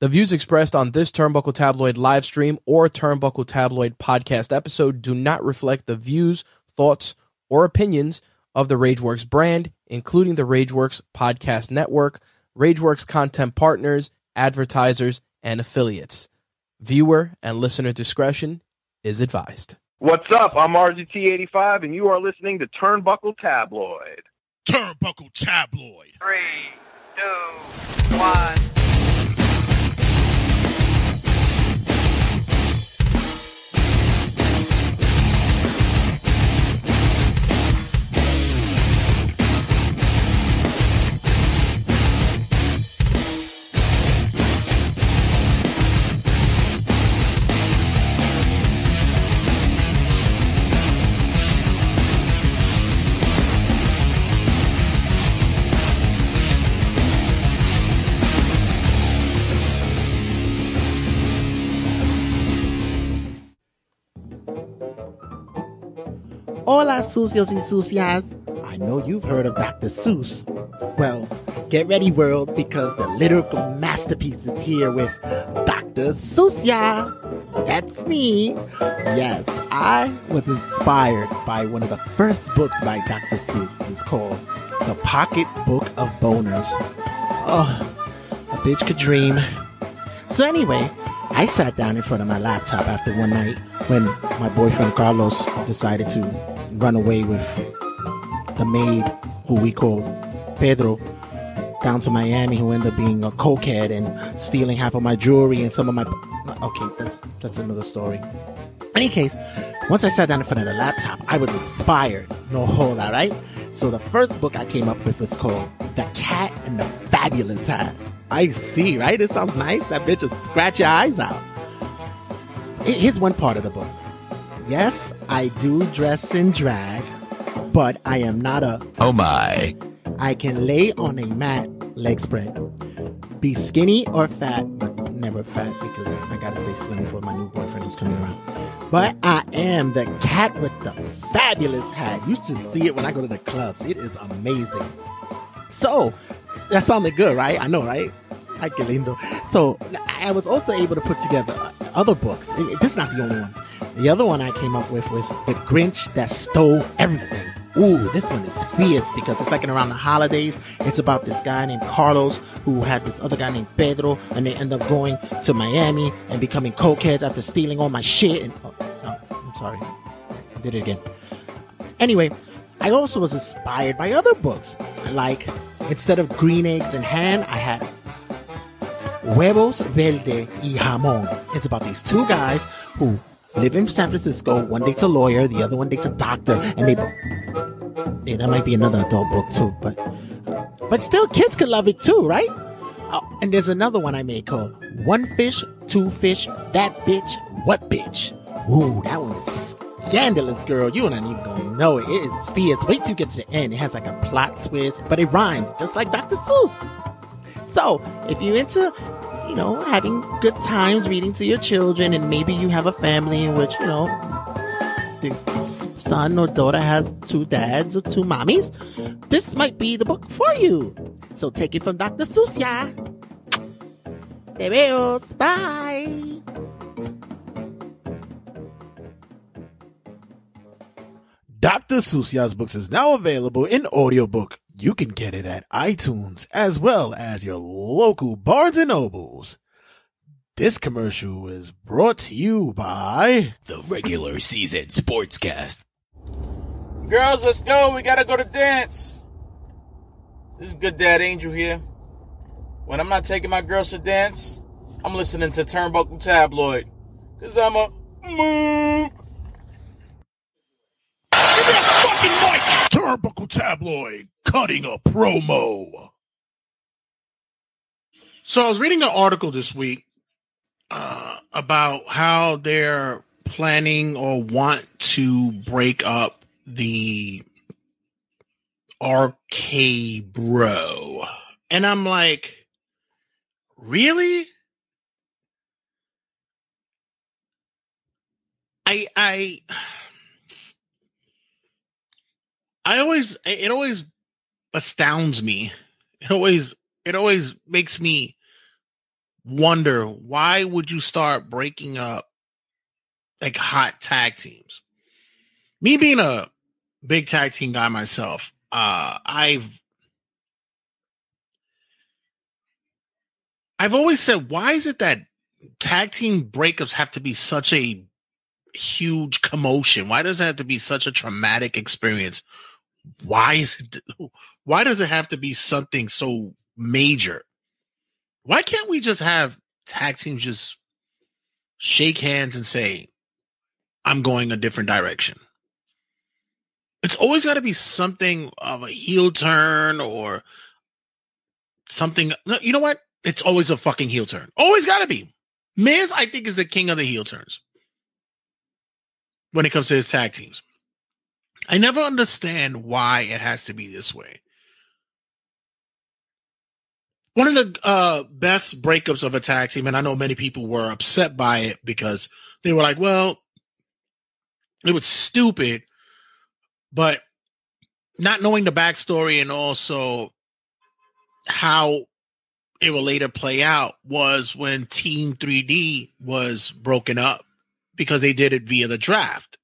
The views expressed on this Turnbuckle Tabloid live stream or Turnbuckle Tabloid podcast episode do not reflect the views, thoughts, or opinions of the Rageworks brand, including the Rageworks podcast network, Rageworks content partners, advertisers, and affiliates. Viewer and listener discretion is advised. What's up? I'm RZT85, and you are listening to Turnbuckle Tabloid. Turnbuckle Tabloid. Three, two, one. Hola, sucios y sucias. I know you've heard of Dr. Seuss. Well, get ready, world, because the lyrical masterpiece is here with Dr. Sucia. That's me. Yes, I was inspired by one of the first books by Dr. Seuss. It's called The Pocket Book of Boners. Oh, a bitch could dream. So, anyway, I sat down in front of my laptop after one night when my boyfriend Carlos decided to run away with the maid who we call Pedro down to Miami, who ended up being a cokehead and stealing half of my jewelry and some of my. Okay, that's that's another story. Any case, once I sat down in front of the laptop, I was inspired. No hold, all right. So the first book I came up with was called The Cat and the Fabulous Hat. I see, right? It sounds nice. That bitch will scratch your eyes out. Here's one part of the book. Yes, I do dress in drag, but I am not a. Oh my. I can lay on a mat, leg spread. Be skinny or fat, but never fat because I gotta stay slim for my new boyfriend who's coming around. But I am the cat with the fabulous hat. You should see it when I go to the clubs. It is amazing. So, that sounded good, right? I know, right? Ay, qué lindo. So, I was also able to put together other books. This is not the only one. The other one I came up with was The Grinch That Stole Everything. Ooh, this one is fierce because it's like in around the holidays. It's about this guy named Carlos who had this other guy named Pedro, and they end up going to Miami and becoming cokeheads after stealing all my shit. And oh, no, I'm sorry, I did it again. Anyway, I also was inspired by other books. Like instead of green eggs and ham, I had Huevos Verde y Jamón. It's about these two guys who live in San Francisco. One date's a lawyer, the other one date's a doctor, and they. Yeah, that might be another adult book too, but but still, kids could love it too, right? Oh, and there's another one I made called One Fish, Two Fish, That Bitch, What Bitch. Ooh, that one is scandalous, girl. You are not even gonna know it. It is fierce. Wait till you get to the end. It has like a plot twist, but it rhymes just like Dr. Seuss. So, if you're into, you know, having good times reading to your children, and maybe you have a family in which, you know, the son or daughter has two dads or two mommies, this might be the book for you. So take it from Dr. Seuss, yeah. Te veo. Bye. Dr. Sucia's books is now available in audiobook. You can get it at iTunes as well as your local Barnes and Nobles. This commercial is brought to you by the regular season sportscast. Girls, let's go. We gotta go to dance. This is good dad Angel here. When I'm not taking my girls to dance, I'm listening to Turnbuckle Tabloid. Cause I'm a mook. Turnbuckle Tabloid cutting a promo. So I was reading an article this week uh, about how they're planning or want to break up the RK Bro. And I'm like, really? I I I always it always astounds me. It always it always makes me wonder why would you start breaking up like hot tag teams? Me being a big tag team guy myself, uh, I've I've always said, why is it that tag team breakups have to be such a huge commotion? Why does it have to be such a traumatic experience? Why is it, why does it have to be something so major? Why can't we just have tag teams just shake hands and say, I'm going a different direction? It's always got to be something of a heel turn or something. You know what? It's always a fucking heel turn. Always got to be. Miz, I think, is the king of the heel turns when it comes to his tag teams. I never understand why it has to be this way. One of the uh, best breakups of a tag team, and I know many people were upset by it because they were like, well, it was stupid, but not knowing the backstory and also how it will later play out was when Team 3D was broken up because they did it via the draft.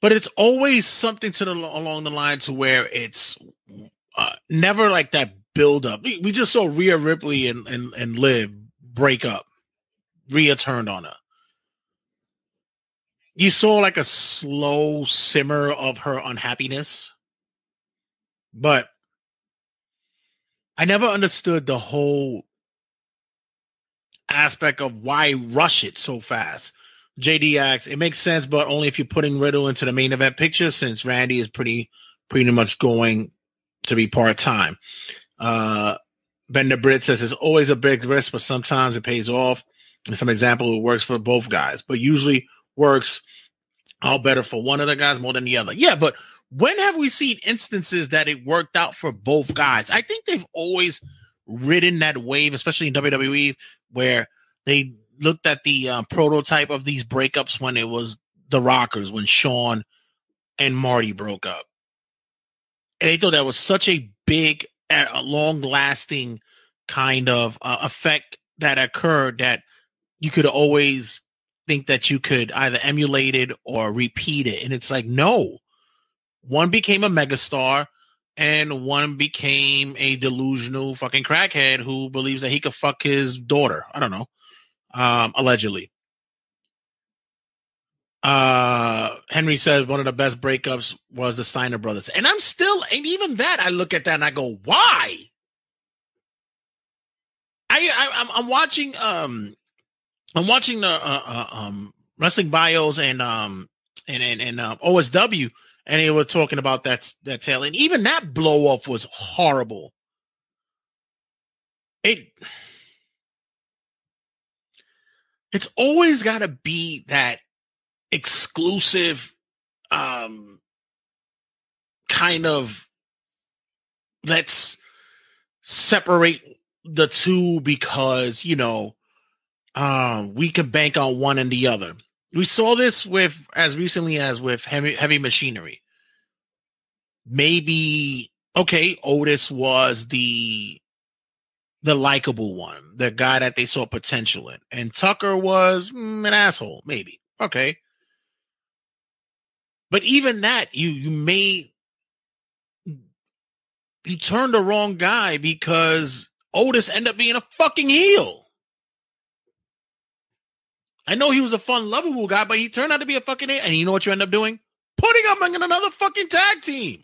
But it's always something to the along the line to where it's uh, never like that build up. We, we just saw Rhea Ripley and, and and Liv break up. Rhea turned on her. You saw like a slow simmer of her unhappiness. But I never understood the whole aspect of why rush it so fast. JD asks, it makes sense, but only if you're putting Riddle into the main event picture, since Randy is pretty pretty much going to be part time. Uh Bender Britt says it's always a big risk, but sometimes it pays off. And some example, it works for both guys, but usually works all better for one of the guys more than the other. Yeah, but when have we seen instances that it worked out for both guys? I think they've always ridden that wave, especially in WWE, where they looked at the uh, prototype of these breakups when it was the Rockers, when Shawn and Marty broke up. And they thought that was such a big, long lasting kind of uh, effect that occurred that you could always think that you could either emulate it or repeat it. And it's like, no, one became a megastar and one became a delusional fucking crackhead who believes that he could fuck his daughter. I don't know. Um, allegedly. Uh, Henry says one of the best breakups was the Steiner brothers. And I'm still, and even that, I look at that and I go, why? I, I am I'm watching, um, I'm watching the, uh, uh, um, wrestling bios and, um, and, and, and, um, OSW and they were talking about that that tale, and even that blow off was horrible. It it's always got to be that exclusive um kind of let's separate the two because you know um we could bank on one and the other we saw this with as recently as with heavy heavy machinery. Maybe okay, Otis was the the likable one, the guy that they saw potential in, and Tucker was mm, an asshole. Maybe okay, but even that you you may you turned the wrong guy because Otis ended up being a fucking heel. I know he was a fun, lovable guy, but he turned out to be a fucking a- and you know what you end up doing? Putting him in another fucking tag team.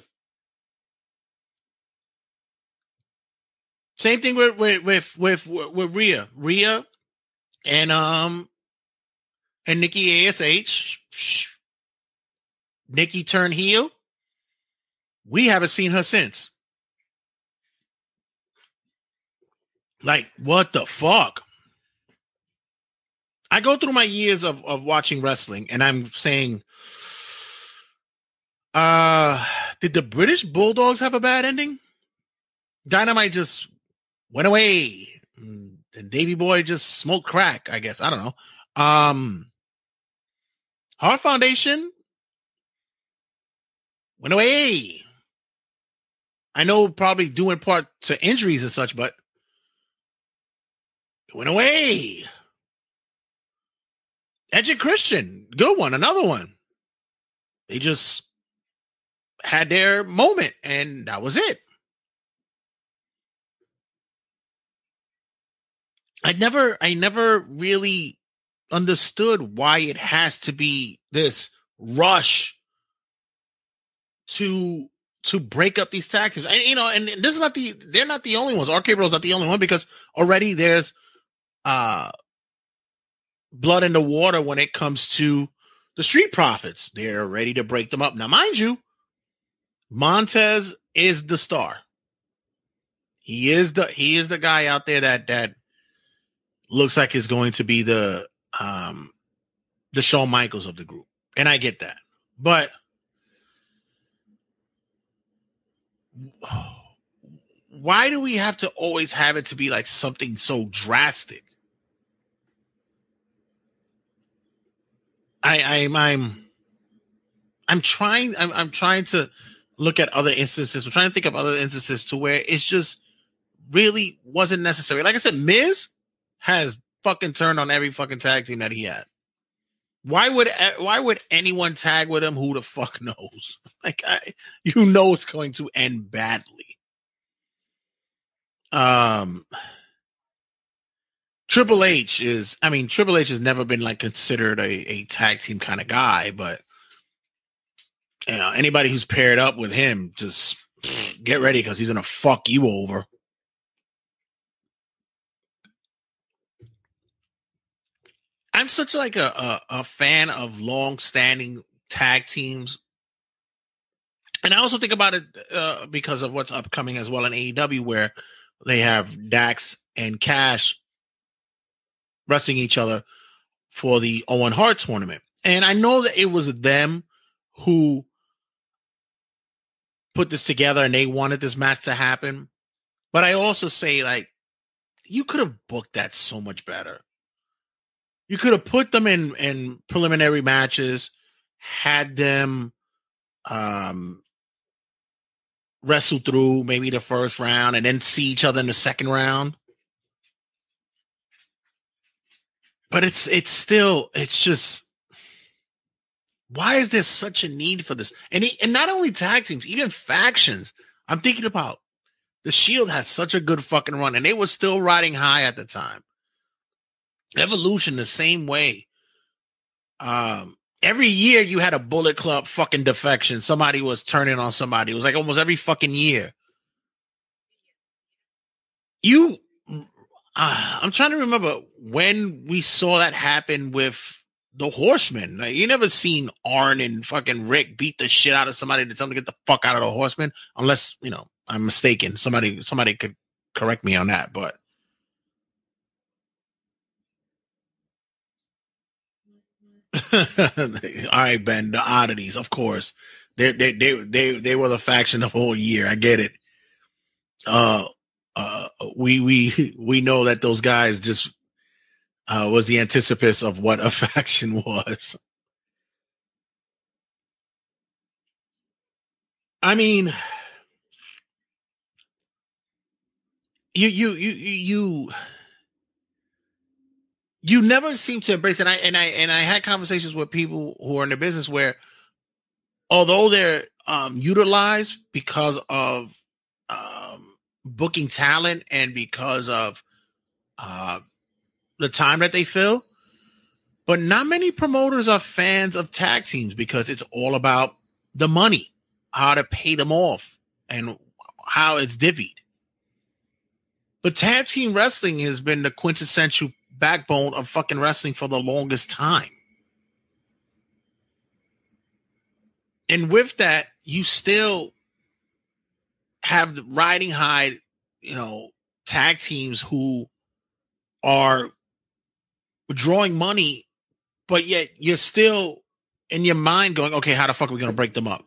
Same thing with with with with, with Rhea, Rhea, and um, and Nikki Ash. Nikki turned heel. We haven't seen her since. Like what the fuck? I go through my years of, of watching wrestling and I'm saying, uh, did the British Bulldogs have a bad ending? Dynamite just went away. Mm, and Davy Boy just smoked crack, I guess. I don't know. Um, Heart Foundation went away. I know probably doing part to injuries and such, but It went away. Edge Christian, good one, another one. They just had their moment, and that was it. I never, I never really understood why it has to be this rush to to break up these taxes. And you know, and this is not the they're not the only ones. RK is not the only one because already there's uh blood in the water when it comes to the street profits. They're ready to break them up. Now, mind you, Montez is the star. He is the he is the guy out there that that looks like is going to be the um the Shawn Michaels of the group. And I get that. But why do we have to always have it to be like something so drastic? I, I'm I'm I'm trying I'm I'm trying to look at other instances. I'm trying to think of other instances to where it's just really wasn't necessary. Like I said, Miz has fucking turned on every fucking tag team that he had. Why would why would anyone tag with him? Who the fuck knows? Like I, you know, it's going to end badly. Um, Triple H is, I mean, Triple H has never been like considered a, a tag team kind of guy, but you know, anybody who's paired up with him, just get ready because he's gonna fuck you over. I'm such like a, a, a fan of long standing tag teams. And I also think about it uh, because of what's upcoming as well in AEW, where they have Dax and Cash wrestling each other for the Owen Hart tournament. And I know that it was them who put this together and they wanted this match to happen. But I also say, like, you could have booked that so much better. You could have put them in in preliminary matches, had them um wrestle through maybe the first round and then see each other in the second round. But it's it's still it's just why is there such a need for this? And he, and not only tag teams, even factions. I'm thinking about the Shield had such a good fucking run, and they were still riding high at the time. Evolution the same way. Um, every year you had a Bullet Club fucking defection. Somebody was turning on somebody. It was like almost every fucking year. You, uh, I'm trying to remember when we saw that happen with the Horsemen. Like you never seen Arn and fucking Rick beat the shit out of somebody to tell them to get the fuck out of the Horsemen, unless you know I'm mistaken. Somebody, somebody could correct me on that, but. All right, Ben. The oddities, of course. They they they they they were the faction the whole year. I get it. Uh, uh, we we we know that those guys just uh was the anticipus of what a faction was. I mean, you you you you you never seem to embrace it. And I and I and I had conversations with people who are in the business where, although they're um, utilized because of um, booking talent and because of uh, the time that they fill, but not many promoters are fans of tag teams because it's all about the money, how to pay them off, and how it's divvied. But tag team wrestling has been the quintessential backbone of fucking wrestling for the longest time. And with that, you still have the riding high, you know, tag teams who are drawing money, but yet you're still in your mind going, okay, how the fuck are we going to break them up?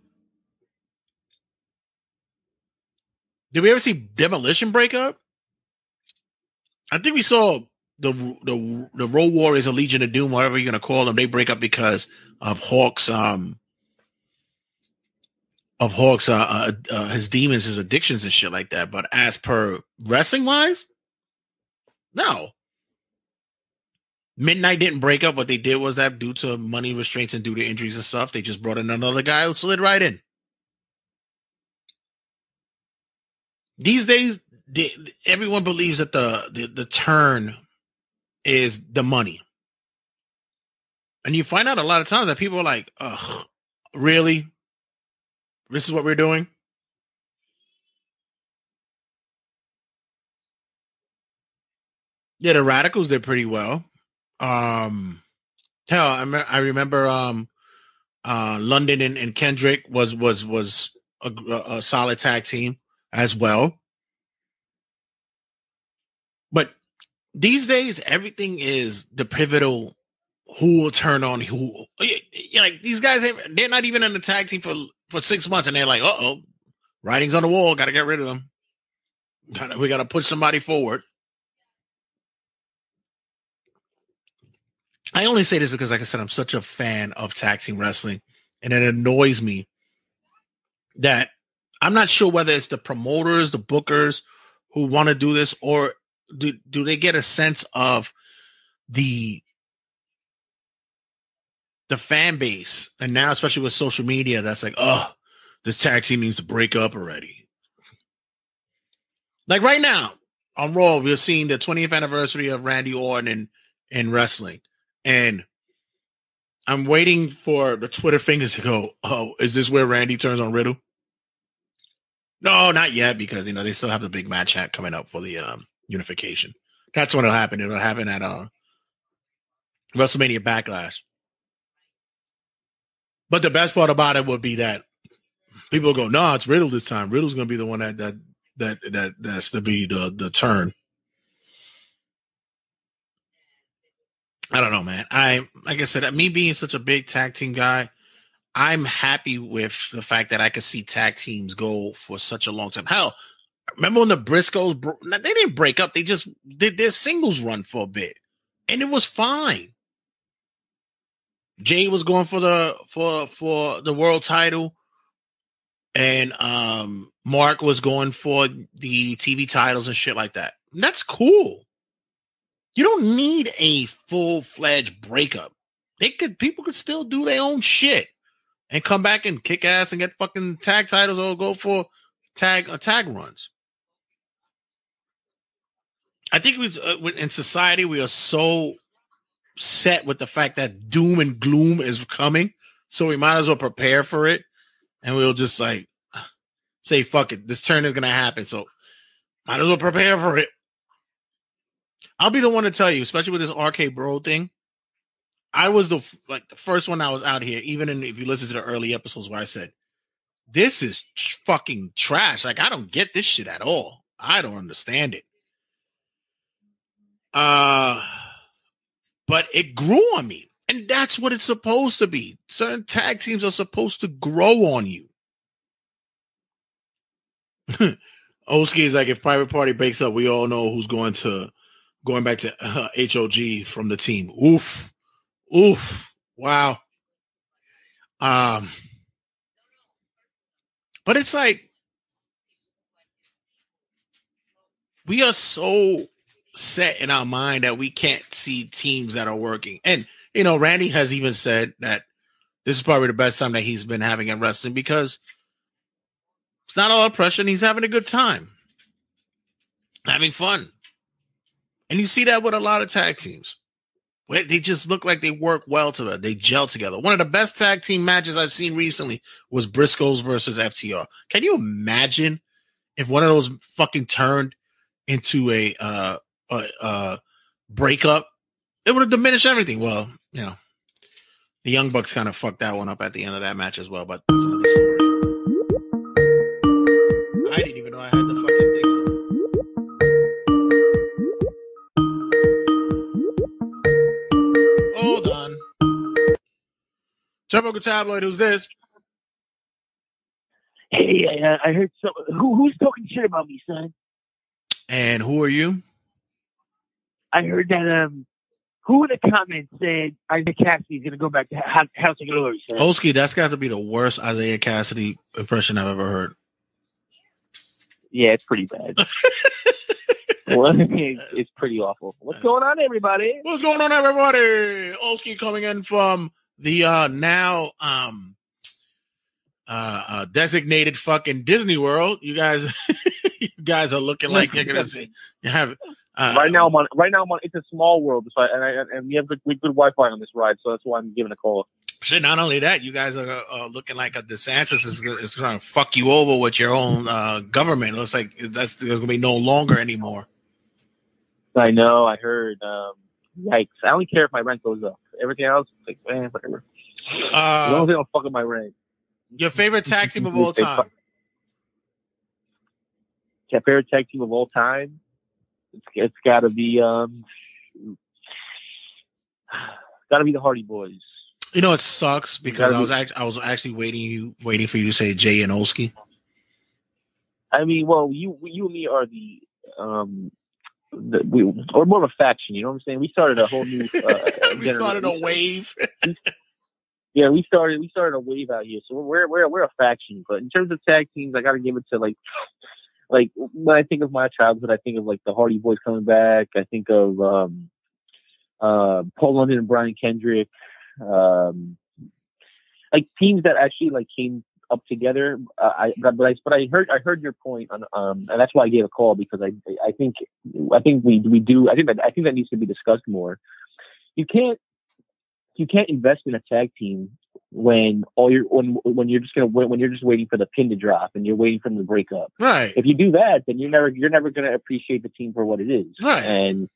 Did we ever see Demolition break up? I think we saw the the the Road Warriors, a Legion of Doom, whatever you're gonna call them, they break up because of Hawk's um of Hawk's uh, uh, uh, his demons, his addictions and shit like that. But as per wrestling wise, no. Midnight didn't break up. What they did was that due to money restraints and due to injuries and stuff, they just brought in another guy who slid right in. These days, the, everyone believes that the, the the turn is the money, and you find out a lot of times that people are like, "Ugh, really? This is what we're doing." Yeah, the Radicals did pretty well. Um, hell, I, me- I remember um, uh, London and, and Kendrick was was was a, a solid tag team as well. But these days, everything is the pivotal. Who will turn on who? Like these guys, they're not even in the tag team for for six months, and they're like, "Uh oh, writing's on the wall. Got to get rid of them. Gotta, we got to push somebody forward." I only say this because, like I said, I'm such a fan of team wrestling, and it annoys me that I'm not sure whether it's the promoters, the bookers who want to do this, or do do they get a sense of the the fan base, and now especially with social media, that's like, oh, this tag team needs to break up already. Like right now on Raw, we're seeing the 20th anniversary of Randy Orton in, in wrestling. And I'm waiting for the Twitter fingers to go, oh, is this where Randy turns on Riddle? No, not yet, because you know they still have the big match hat coming up for the um, unification. That's when it'll happen. It'll happen at uh, WrestleMania Backlash. But the best part about it would be that people go, no, it's Riddle this time. Riddle's gonna be the one that that that that that's to be the the turn. I don't know, man. I like I said, me being such a big tag team guy, I'm happy with the fact that I could see tag teams go for such a long time. Hell, remember when the Briscoes bro- they didn't break up; they just did their singles run for a bit, and it was fine. Jay was going for the for for the world title, and um Mark was going for the TV titles and shit like that. And that's cool. You don't need a full fledged breakup. They could people could still do their own shit and come back and kick ass and get fucking tag titles or go for tag uh, tag runs. I think we uh, in society we are so set with the fact that doom and gloom is coming, so we might as well prepare for it, and we'll just like say fuck it, this turn is gonna happen, so might as well prepare for it. I'll be the one to tell you, especially with this RK Bro thing. I was the like the first one I was out here, even in, if you listen to the early episodes where I said, "This is tr- fucking trash." Like I don't get this shit at all. I don't understand it. Uh, but it grew on me, and that's what it's supposed to be. Certain tag teams are supposed to grow on you. Oski is like, if Private Party breaks up, we all know who's going to going back to uh, HOG from the team. Oof, oof, wow. Um, but it's like we are so set in our mind that we can't see teams that are working. And you know, Randy has even said that this is probably the best time that he's been having in wrestling because it's not a lot of pressure and he's having a good time, having fun. And you see that with a lot of tag teams. Where They just look like they work well together. They gel together. One of the best tag team matches I've seen recently was Briscoes versus FTR. Can you imagine if one of those fucking turned into a uh a breakup? It would have diminished everything. Well, you know, the Young Bucks kind of fucked that one up at the end of that match as well, but that's another story. I didn't even know I had the fucking thing. Hold on. Turbo Tabloid, who's this? Hey, I, I heard some. Who, who's talking shit about me, son? And who are you? I heard that um, who in the comments said Isaac is gonna go back to House of Glory? Oski, that's got to be the worst Isiah Kassidy impression I've ever heard. Yeah, it's pretty bad. Well, it's, pretty awful. What's going on, everybody? What's going on, everybody? Olski coming in from the uh now um uh, uh designated fucking Disney World. You guys, you guys are looking like you're gonna see. You have uh, right now, I'm on. Right now, I'm on. It's a small world, so I, and, I, and we have good, we good Wi-Fi on this ride, so that's why I'm giving a call. Shit, not only that, you guys are uh, looking like a DeSantis is, is trying to fuck you over with your own uh, government. It looks like that's going to be no longer anymore. I know. I heard. Um, yikes! I only care if my rent goes up. Everything else, like, eh, whatever. as long Uh, as they don't fuck up my rent. your favorite tag team of all time? My favorite tag team of all time. It's it's got to be um, got to be the Hardy Boys. You know, it sucks because I was be- act- I was actually waiting you waiting for you to say Jay and Olski. I mean, well, you you and me are the um, the, we or more of a faction. You know what I'm saying? We started a whole new. Uh, we started a wave. Yeah, we started we started a wave out here, so we're we're we're a faction. But in terms of tag teams, I got to give it to like like when I think of my childhood, I think of like the Hardy Boys coming back. I think of um, uh, Paul London and Brian Kendrick, um, like teams that actually like came up together. Uh, I but I but I heard I heard your point on um, and that's why I gave a call because I I think I think we we do I think that I think that needs to be discussed more. You can't you can't invest in a tag team when all you're when when you're just gonna when you're just waiting for the pin to drop and you're waiting for them to break up. Right. If you do that, then you're never you're never gonna appreciate the team for what it is. Right. And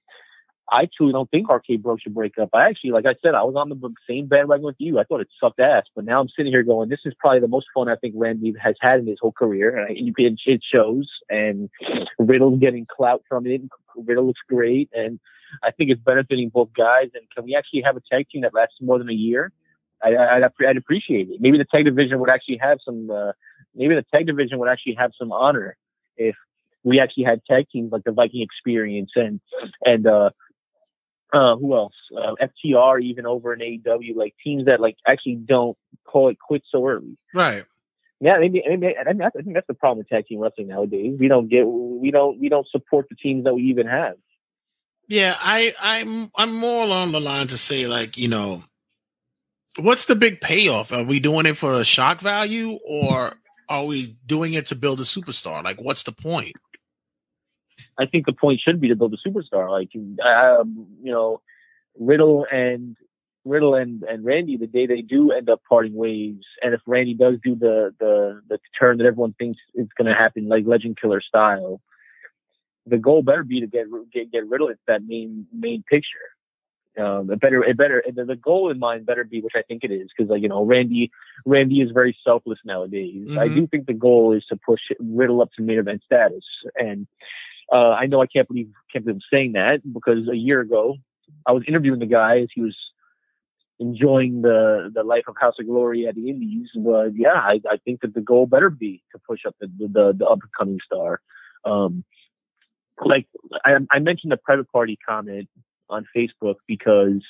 I truly don't think RK Bro should break up. I actually, like I said, I was on the same bandwagon with you. I thought it sucked ass, but now I'm sitting here going, this is probably the most fun I think Randy has had in his whole career. And it shows. And Riddle's getting clout from it. Riddle looks great, and I think it's benefiting both guys. And can we actually have a tag team that lasts more than a year? I, I, I'd, I'd appreciate it. Maybe the tag division would actually have some. Uh, maybe the tag division would actually have some honor if we actually had tag teams like the Viking Experience and and uh, uh, who else? Uh, FTR even over in AEW, like teams that like actually don't call it quits so early. Right. Yeah, maybe, maybe I, mean, I think that's the problem with tag team wrestling nowadays. We don't get, we don't, we don't support the teams that we even have. Yeah, I I'm I'm more along the line to say like you know, what's the big payoff? Are we doing it for a shock value or are we doing it to build a superstar? Like, what's the point? I think the point should be to build a superstar. Like, um, you know, Riddle and Riddle and, and Randy, the day they do end up parting ways, and if Randy does do the the, the turn that everyone thinks is going to happen, like Legend Killer style, the goal better be to get get, get Riddle into that main main picture. Um, it better, it better, the, the goal in mind better be, which I think it is, because like you know, Randy, Randy is very selfless nowadays. I Mhm. do think the goal is to push Riddle up to main event status, and uh, I know I can't believe can't believe I'm saying that because a year ago I was interviewing the guy as he was enjoying the the life of House of Glory at the Indies. But yeah, I, I think that the goal better be to push up the the, the up and coming star. Um, like I, I mentioned the private party comment on Facebook because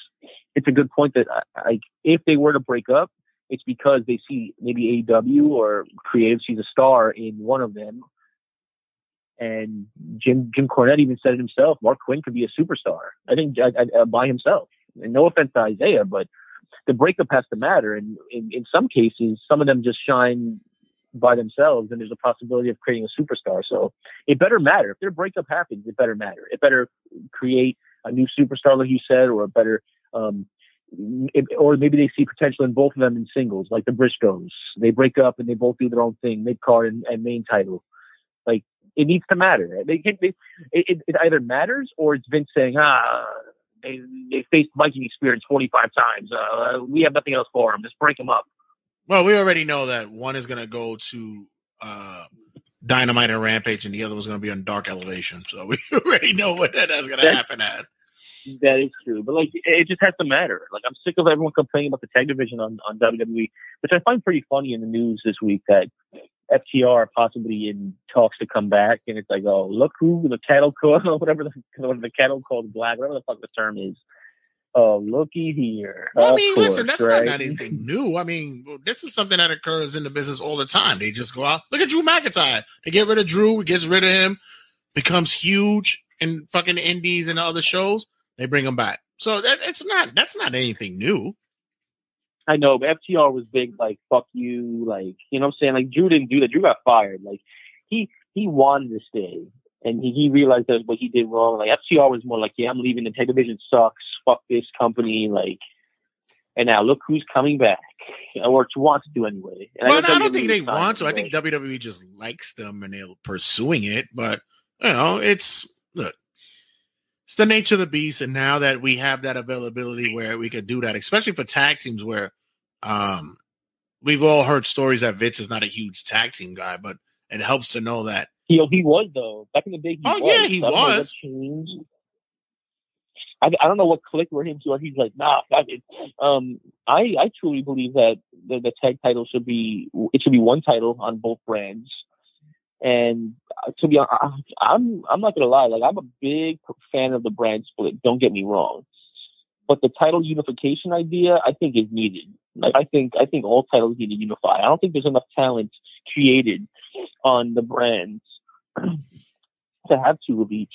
it's a good point that I, if they were to break up, it's because they see maybe AEW or creative sees a star in one of them. And Jim Jim Cornette even said it himself. Marq Quen could be a superstar. I think I, I, uh, by himself. And no offense to Isiah, but the breakup has to matter. And in, in some cases, some of them just shine by themselves, and there's a possibility of creating a superstar. So it better matter. If their breakup happens, it better matter. It better create a new superstar, like you said, or a better, um, it, or maybe they see potential in both of them in singles, like the Briscoes. They break up and they both do their own thing, mid card and, and main title. Like it needs to matter. They can. They, it, it either matters or it's Vince saying, ah, they they faced Viking experience 45 times. Uh, we have nothing else for them. Just break them up. Well, we already know that one is going to go to uh, Dynamite and Rampage, and the other was going to be on Dark Elevation. So we already know what that is going to happen as. That is true, but like it just has to matter. Like I'm sick of everyone complaining about the tag division on on WWE, which I find pretty funny in the news this week that FTR are possibly in talks to come back, and it's like, oh, look who the cattle call, whatever the the cattle called black, whatever the fuck the term is. Oh, looky here. Well, I mean, course, listen, that's right? not anything new. I mean, this is something that occurs in the business all the time. They just go out. Look at Drew McIntyre. They get rid of Drew, gets rid of him, becomes huge, in fucking indies and other shows, they bring them back. So that it's not that's not anything new. I know, but FTR was big, like fuck you, like you know what I'm saying. Like Drew didn't do that. Drew got fired. Like he he wanted to stay, and he, he realized that what he did wrong. Like FTR was more like, yeah, I'm leaving. The tech division sucks. Fuck this company. Like, and now look who's coming back, or to want to do anyway. And well, know no, I don't think they want to. I think WWE just likes them and they're pursuing it. But you know, it's look, it's the nature of the beast. And now that we have that availability where we could do that, especially for tag teams, where um we've all heard stories that Vince is not a huge tag team guy, but it helps to know that He, he was though. Back in the day, he Oh, was. yeah, he I what was. I, I don't know what clicked with him too. He's like, nah. it. Um, I I truly believe that the, the tag title should be it should be one title on both brands. And uh, to be honest, I'm I'm not gonna lie. Like I'm a big fan of the brand split. Don't get me wrong. But the title unification idea, I think, is needed. Like I think I think all titles need to unify. I don't think there's enough talent created on the brands to have two of each.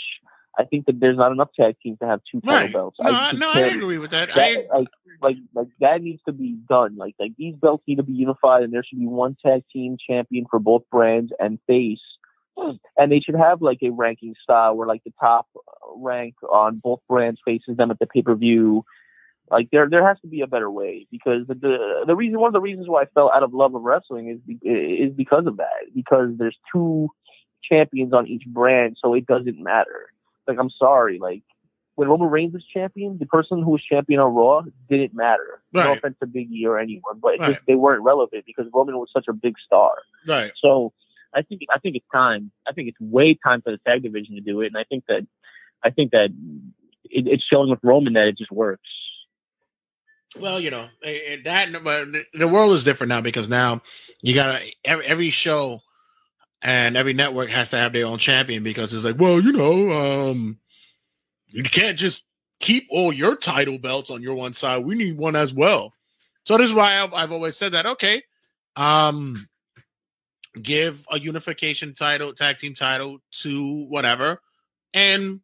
I think that there's not enough tag teams to have two title right. belts. No, I, no, I agree with that. I, that, like, like, that needs to be done. Like, like these belts need to be unified, and there should be one tag team champion for both brands and face. And they should have like a ranking style where like the top rank on both brands faces them at the pay per view. Like there, there has to be a better way because the, the the reason one of the reasons why I fell out of love of wrestling is be, is because of that because there's two champions on each brand, so it doesn't matter. Like I'm sorry, like when Roman Reigns was champion, the person who was champion on Raw didn't matter. No Right. offense to Big E or anyone, but Right. just, they weren't relevant because Roman was such a big star. right. So I think I think it's time. I think it's way time for the tag division to do it, and I think that I think that it, it's showing with Roman that it just works. Well, you know that, but the- world is different now because now you got to every, every show and every network has to have their own champion because it's like, well, you know, um, you can't just keep all your title belts on your one side. We need one as well. So this is why I've, I've always said that. Okay, um, give a unification title, tag team title to whatever, and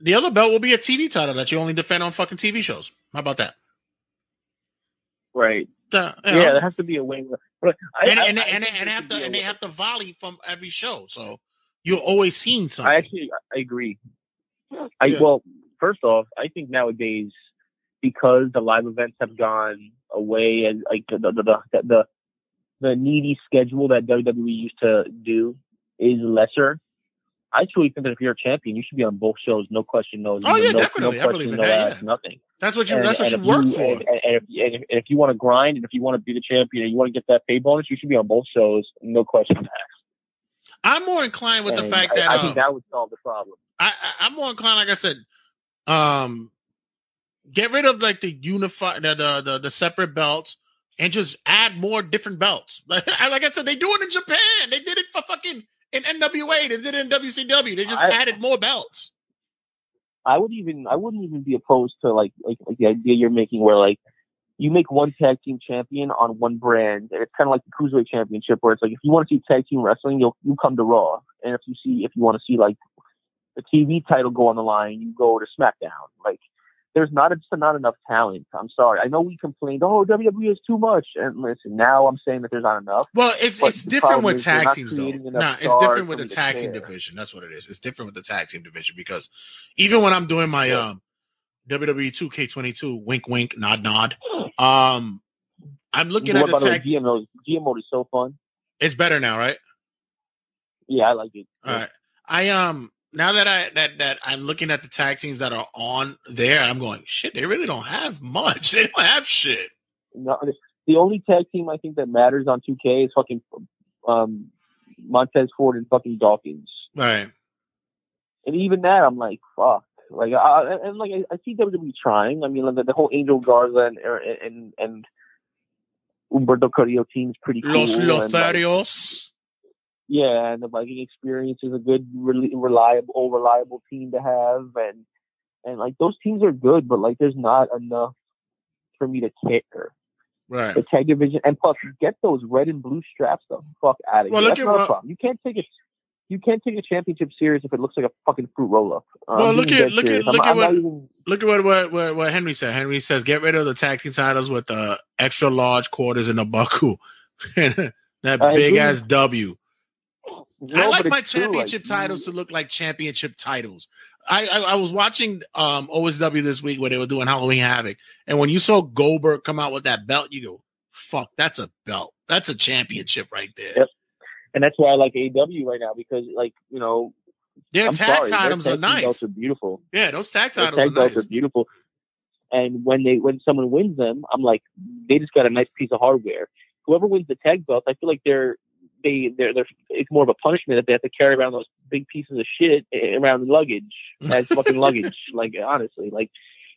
the other belt will be a TV title that you only defend on fucking TV shows. How about that? Right. Uh, Yeah, know? there has to be a way. Where, but I, and I, and, I and, and have to and they have to volley from every show, so you're always seeing something. I actually I agree. I Yeah. well, first off, I think nowadays because the live events have gone away and like the the the the, the, the needy schedule that WWE used to do is lesser. I truly think that if you're a champion, you should be on both shows, no question, no. Oh, yeah, no, definitely. no question, no that, ask, yeah. nothing. that's what you. And- that's what you work you- for. And, and, and if, and, if, if you want to grind and if you want to be the champion and you want to get that pay bonus, you should be on both shows, no question asked. I'm more inclined with the fact I, that I uh, think that would solve the problem. I, I'm more inclined, like I said, um, get rid of like the unify the the the, the separate belts and just add more different belts. Like, I- like I said, they do it in Japan. They did it for fucking in NWA. They did it in WCW. They just I- added more belts. I would even I wouldn't even be opposed to like like like the idea you're making where like you make one tag team champion on one brand and it's kind of like the cruiserweight championship where it's like if you want to see tag team wrestling you'll you come to Raw and if you see if you want to see like the TV title go on the line you go to SmackDown like there's not just not enough talent I'm sorry I know we complained oh WWE is too much and listen now I'm saying that there's not enough Well, it's it's different with tag teams though. Nah, it's different with the tag team division. That's what it is. It's different with the tag team division because even when I'm doing my Yeah. um WWE 2K22, wink wink, nod nod, um I'm looking at the about the tag. GM GM mode is so fun It's better now, right? yeah I like it All right. I um now that I that that I'm looking at the tag teams that are on there, I'm going shit. They really don't have much. They don't have shit. No, the only tag team I think that matters on 2K is fucking um, Montez Ford and fucking Dawkins. Right. And even that, I'm like, fuck. Like, I, and like, I, I see WWE trying. I mean, like, the, the whole Angel Garza and er, and and Humberto Carrillo team's pretty cool. Los and, like, yeah, and the Viking experience is a good, really reliable, reliable team to have, and and like those teams are good, but like, there's not enough for me to care. Right. the tag division, and plus get those red and blue straps the fuck out of Well, here. That's at not a problem. You can't take it. You can't take a championship series if it looks like a fucking fruit roll up. Well, look at look at look at what look at what, what what what Henry said. Henry says get rid of the tag team titles with the extra large quarters in the buckle, that I big agree. ass W. I like my true, like, championship titles to look like championship titles. I, I I was watching um OSW this week where they were doing Halloween Havoc, and when you saw Goldberg come out with that belt, you go, "Fuck, that's a belt. That's a championship right there." Yep. And that's why I like AEW right now because, like, you know, Their I'm tag sorry, titles tag are nice. Belts are beautiful. Yeah, those tag titles are belts nice. are beautiful. And when they when someone wins them, I'm like, they just got a nice piece of hardware. Whoever wins the tag belt, I feel like they're they they're, they're it's more of a punishment that they have to carry around those big pieces of shit around luggage as fucking luggage. Like honestly, like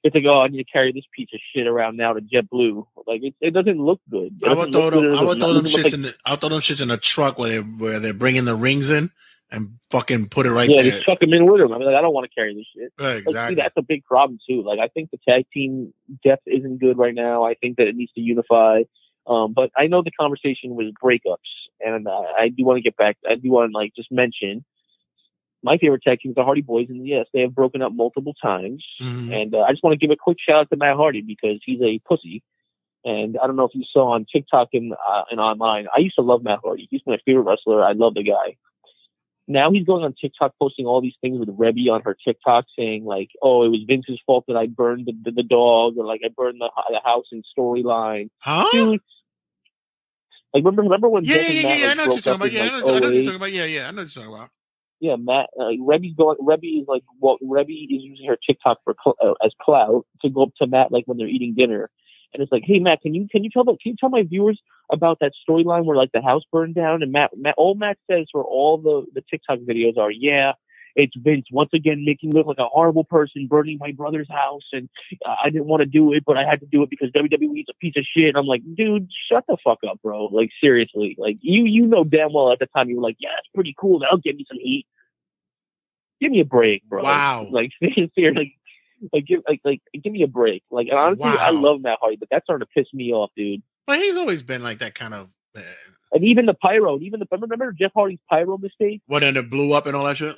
it's like oh I need to carry this piece of shit around now to JetBlue. Like it, it doesn't look good. It I would throw them. I would throw them shits look in. The, I'll throw them shits in a truck where they where they're bringing the rings in and fucking put it right yeah, there. just chuck them in with them. I mean, like, I don't want to carry this shit. Right, Like, see, exactly. that's a big problem too. Like, I think the tag team depth isn't good right now. I think that it needs to unify. Um, but I know the conversation was breakups, and uh, I do want to get back. I do want to like just mention my favorite tag team is the Hardy Boys, and yes, they have broken up multiple times. Mhm. And uh, I just want to give a quick shout out to Matt Hardy because he's a pussy. And I don't know if you saw on TikTok and uh, and online. I used to love Matt Hardy. He's my favorite wrestler. I love the guy. Now he's going on TikTok posting all these things with Reby on her TikTok saying like, "Oh, it was Vince's fault that I burned the, the, the dog," or like I burned the, the house in storyline. Huh? Dude, like remember remember when Yeah, Vince yeah, yeah, Matt yeah. I know what you're talking about. Yeah, I know, I know what you're talking about. Yeah, yeah, I know what you're talking about. Yeah, Matt, uh, Reby's going, Reby is like, well, Reby is using her TikTok for cl- uh, as clout to go up to Matt like when they're eating dinner, and it's like, hey Matt, can you can you tell the, can you tell my viewers about that storyline where like the house burned down and Matt, Matt all Matt says for all the the TikTok videos are, yeah, it's Vince once again making look like a horrible person, burning my brother's house, and uh, I didn't want to do it, but I had to do it because WWE is a piece of shit. I'm like, dude, shut the fuck up, bro. Like seriously, like you you know damn well at the time you were like, yeah, it's pretty cool. That'll give me some heat. Give me a break, bro. Wow. Like seriously, like give like like give me a break. Like and honestly, I love Matt Hardy, but that's starting to piss me off, dude. But he's always been like that kind of. Uh, And even the pyro, and even the remember Jeff Hardy's pyro mistake. what and it blew up and all that shit.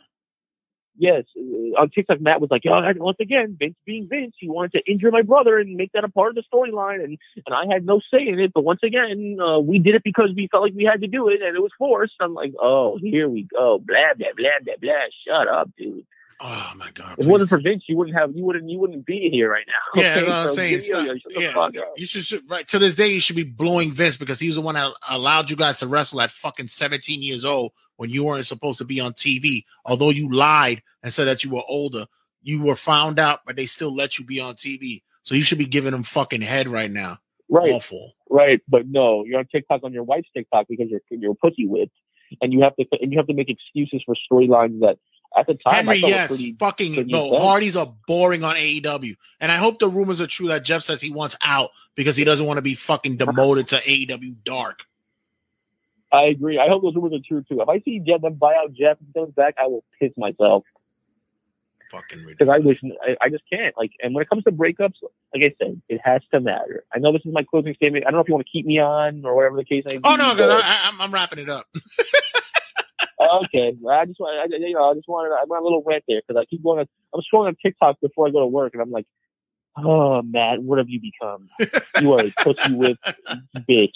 Yes, uh, on TikTok, Matt was like, "Oh, once again, Vince being Vince, he wanted to injure my brother and make that a part of the storyline, and and I had no say in it. But once again, uh, we did it because we felt like we had to do it, and it was forced. I'm like, oh, here we go, blah blah blah blah blah. Shut up, dude. Oh my god! If it wasn't for Vince, you wouldn't have, you wouldn't, you wouldn't be here right now. Yeah, okay? what I'm So saying. give me Stop. shut Yeah. You should, should right to this day you should be blowing Vince because he's the one that allowed you guys to wrestle at fucking 17 years old when you weren't supposed to be on TV. Although you lied and said that you were older, you were found out, but they still let you be on TV. So you should be giving them fucking head right now. Right. Awful. Right, but no, you're on TikTok on your wife's TikTok because you're you're pussy whipped, and you have to and you have to make excuses for storylines that at the time Henry, I yes, pretty. fucking pretty no. Hardys are boring on AEW, and I hope the rumors are true that Jeff says he wants out because he doesn't want to be fucking demoted to AEW Dark. I agree. I hope those rumors are true too. If I see Jeff them buy out Jeff and comes back, I will piss myself Fucking because I ridiculous. wish I, I just can't. Like, and when it comes to breakups, like I said, it has to matter. I know this is my closing statement. I don't know if you want to keep me on or whatever the case may oh, be. Oh no, because but- I, I, I'm, I'm wrapping it up. okay, I just want, I, you know, I just wanted, I went a little rant there because I keep going. On, I'm scrolling on TikTok before I go to work, and I'm like, oh, Matt, what have you become? You are a pussy whip bitch,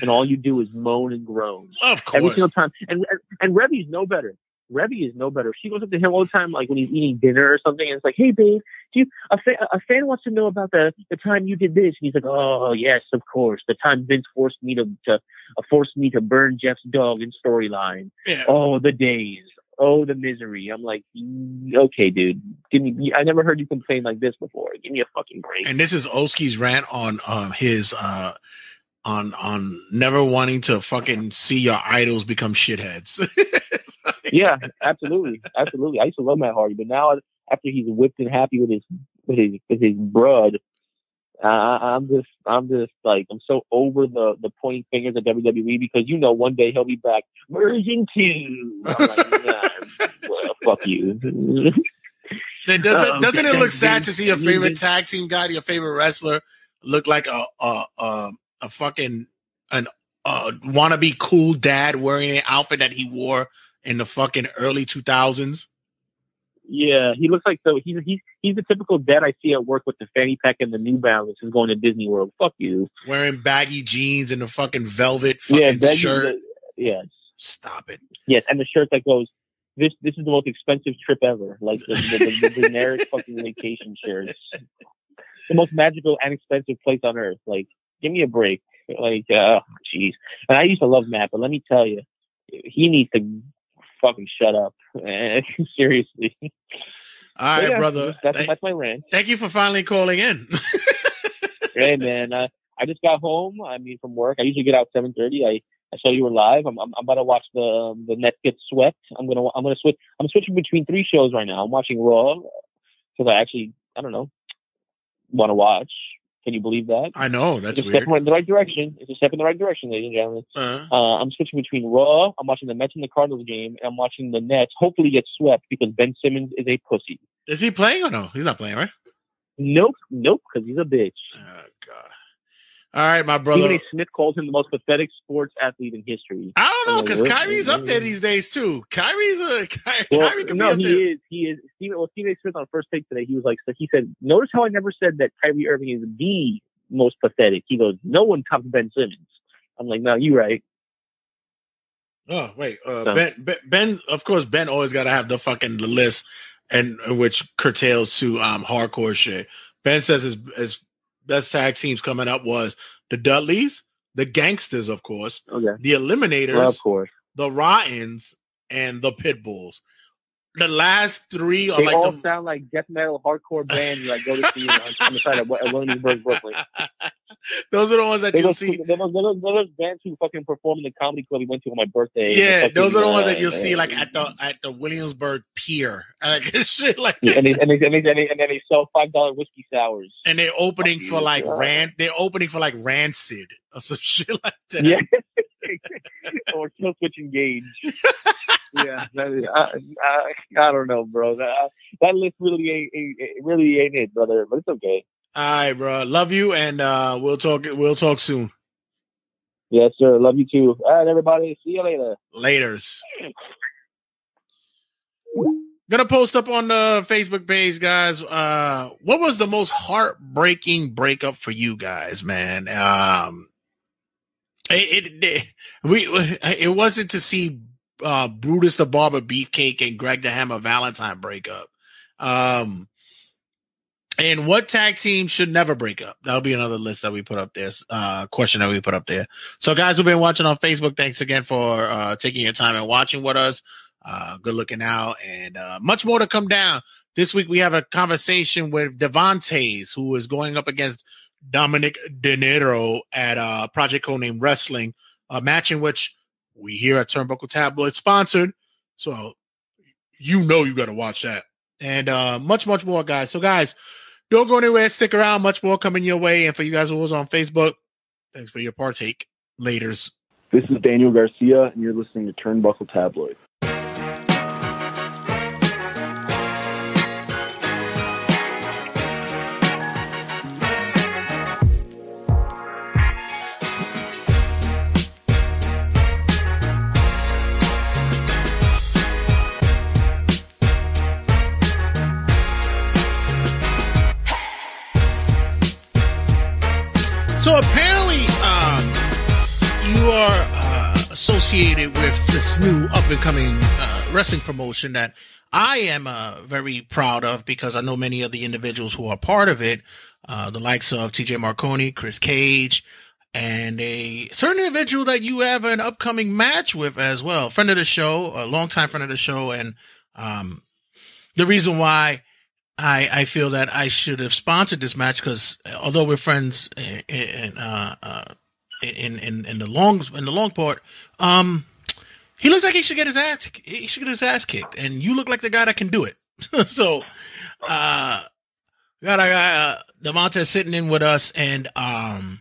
and all you do is moan and groan Of course, every single time. And and, and Reby's no better. Reby is no better. She goes up to him all the time, like when he's eating dinner or something, and it's like, "Hey, babe, do you a, fa- a fan wants to know about the the time you did this?" And he's like, "Oh, yes, of course. The time Vince forced me to to uh, forced me to burn Jeff's dog in storyline. Yeah. Oh, the days. Oh, the misery." I'm like, "Mm, "Okay, dude, give me. I never heard you complain like this before. Give me a fucking break." and this is Oski's rant on um his uh on on never wanting to fucking see your idols become shitheads. yeah, absolutely, absolutely. I used to love Matt Hardy, but now after he's whipped and happy with his with his with his broad, uh, I'm just I'm just like I'm so over the the pointing fingers at WWE because you know one day he'll be back version two. I'm like, nah, well, fuck you. Then doesn't, Oh, doesn't it look sad to see your favorite tag team guy, your favorite wrestler, look like a a a, a fucking an uh wannabe cool dad wearing an outfit that he wore in the fucking early 2000s. Yeah, he looks like so. He's he's he's the typical dad I see at work with the fanny pack and the New Balance and going to Disney World. Fuck you. Wearing baggy jeans and the fucking velvet fucking yeah, shirt. yes, Stop it. yes, and the shirt that goes. This this is the most expensive trip ever. Like the, the, the, the generic fucking vacation shirts. The most magical and expensive place on earth. Like, give me a break. Like, uh, jeez. And I used to love Matt, but let me tell you, he needs to fucking shut up. Seriously. All right, yeah, brother. That's, Thank, that's my rant. thank you for finally calling in. hey man, uh, I just got home. I mean, from work. I usually get out seven thirty. I I saw you were live. I'm, I'm I'm about to watch the um, the Nets get swept. I'm gonna I'm gonna switch. I'm switching between three shows right now. I'm watching Raw because I actually I don't know want to watch. Can you believe that? I know that's it's a step in the right direction. It's a step in the right direction, ladies and gentlemen. Uh, Uh, I'm switching between Raw. I'm watching the Mets and the Cardinals game, and I'm watching the Nets. Hopefully, get swept because Ben Simmons is a pussy. is he playing or no? He's not playing, right? Nope, nope, because he's a bitch. Oh God. All right, my brother. Stephen A. Smith calls him the most pathetic sports athlete in history. I don't know I'm like, because? Kyrie's up there these days too. Kyrie's a Ky- Well, Kyrie can no, be he there. is. He is. Stephen, well, Stephen A. Smith on first take today, he was like, so he said, notice how I never said that Kyrie Irving is the most pathetic. He goes, no one tops Ben Simmons. I'm like, no, you're right. Oh wait, uh, So- ben, ben, Ben. Of course, Ben always got to have the fucking the list, and uh, which curtails to um hardcore shit. Ben says his his best tag teams coming up was the Dudleys, the Gangstas, of course, Okay. the Eliminators, Well, of course. the Rottens, and the Pitbulls. The last three are They like all the sound like death metal hardcore bands you like go to see on, on the side of Wi- Williamsburg, Brooklyn. those are the ones that those, see. those, those, those, bands who fucking perform in the comedy club we went to on my birthday. Yeah, those are the ones that you'll see like at the at the Williamsburg Pier, like shit like and they, and, they, and, they, and, then they sell five dollar whiskey sours. and they're opening for you. like. Rand. They're opening for like Rancid or some shit like that. Yeah, or Killswitch Engage. yeah, I, I, I don't know, bro. That, that list really ain't, ain't really ain't it, brother. But it's okay. All right, bro. Love you, and uh, we'll talk. We'll talk soon. Yes, sir. Love you too. All right, everybody. See you later. Later's. Gonna post up on the Facebook page, guys. Uh, what was the most heartbreaking breakup for you guys, man? Um, it, it, it we it wasn't to see uh Brutus the Barber Beefcake and Greg the Hammer Valentine break up. Um, and what tag team should never break up? That'll be another list that we put up there. Uh, question that we put up there. So, guys who've been watching on Facebook, thanks again for uh taking your time and watching with us. Uh, good looking out, and uh, much more to come down. This week we have a conversation with Devontae's, who is going up against Dominic De Niro at uh, Project Codename Wrestling, a match in which we here at Turnbuckle Tabloid sponsored. So you know you got to watch that, and uh, much much more, guys. So guys, don't go anywhere. Stick around. Much more coming your way, and for you guys who was on Facebook, thanks for your partake. Later's. This is Daniel Garcia, and you're listening to Turnbuckle Tabloid. Apparently, um, you are uh, associated with this new up and coming uh, wrestling promotion that I am uh, very proud of because I know many of the individuals who are part of it, uh, the likes of TJ Marconi, Chris Cage, and a certain individual that you have an upcoming match with as well. Friend of the show, a longtime friend of the show, and um, the reason why I I feel that I should have sponsored this match because although we're friends in uh, uh in in in the long in the long part, um, he looks like he should get his ass he should get his ass kicked, and you look like the guy that can do it. so, uh, got a guy uh, Devonta sitting in with us, and um,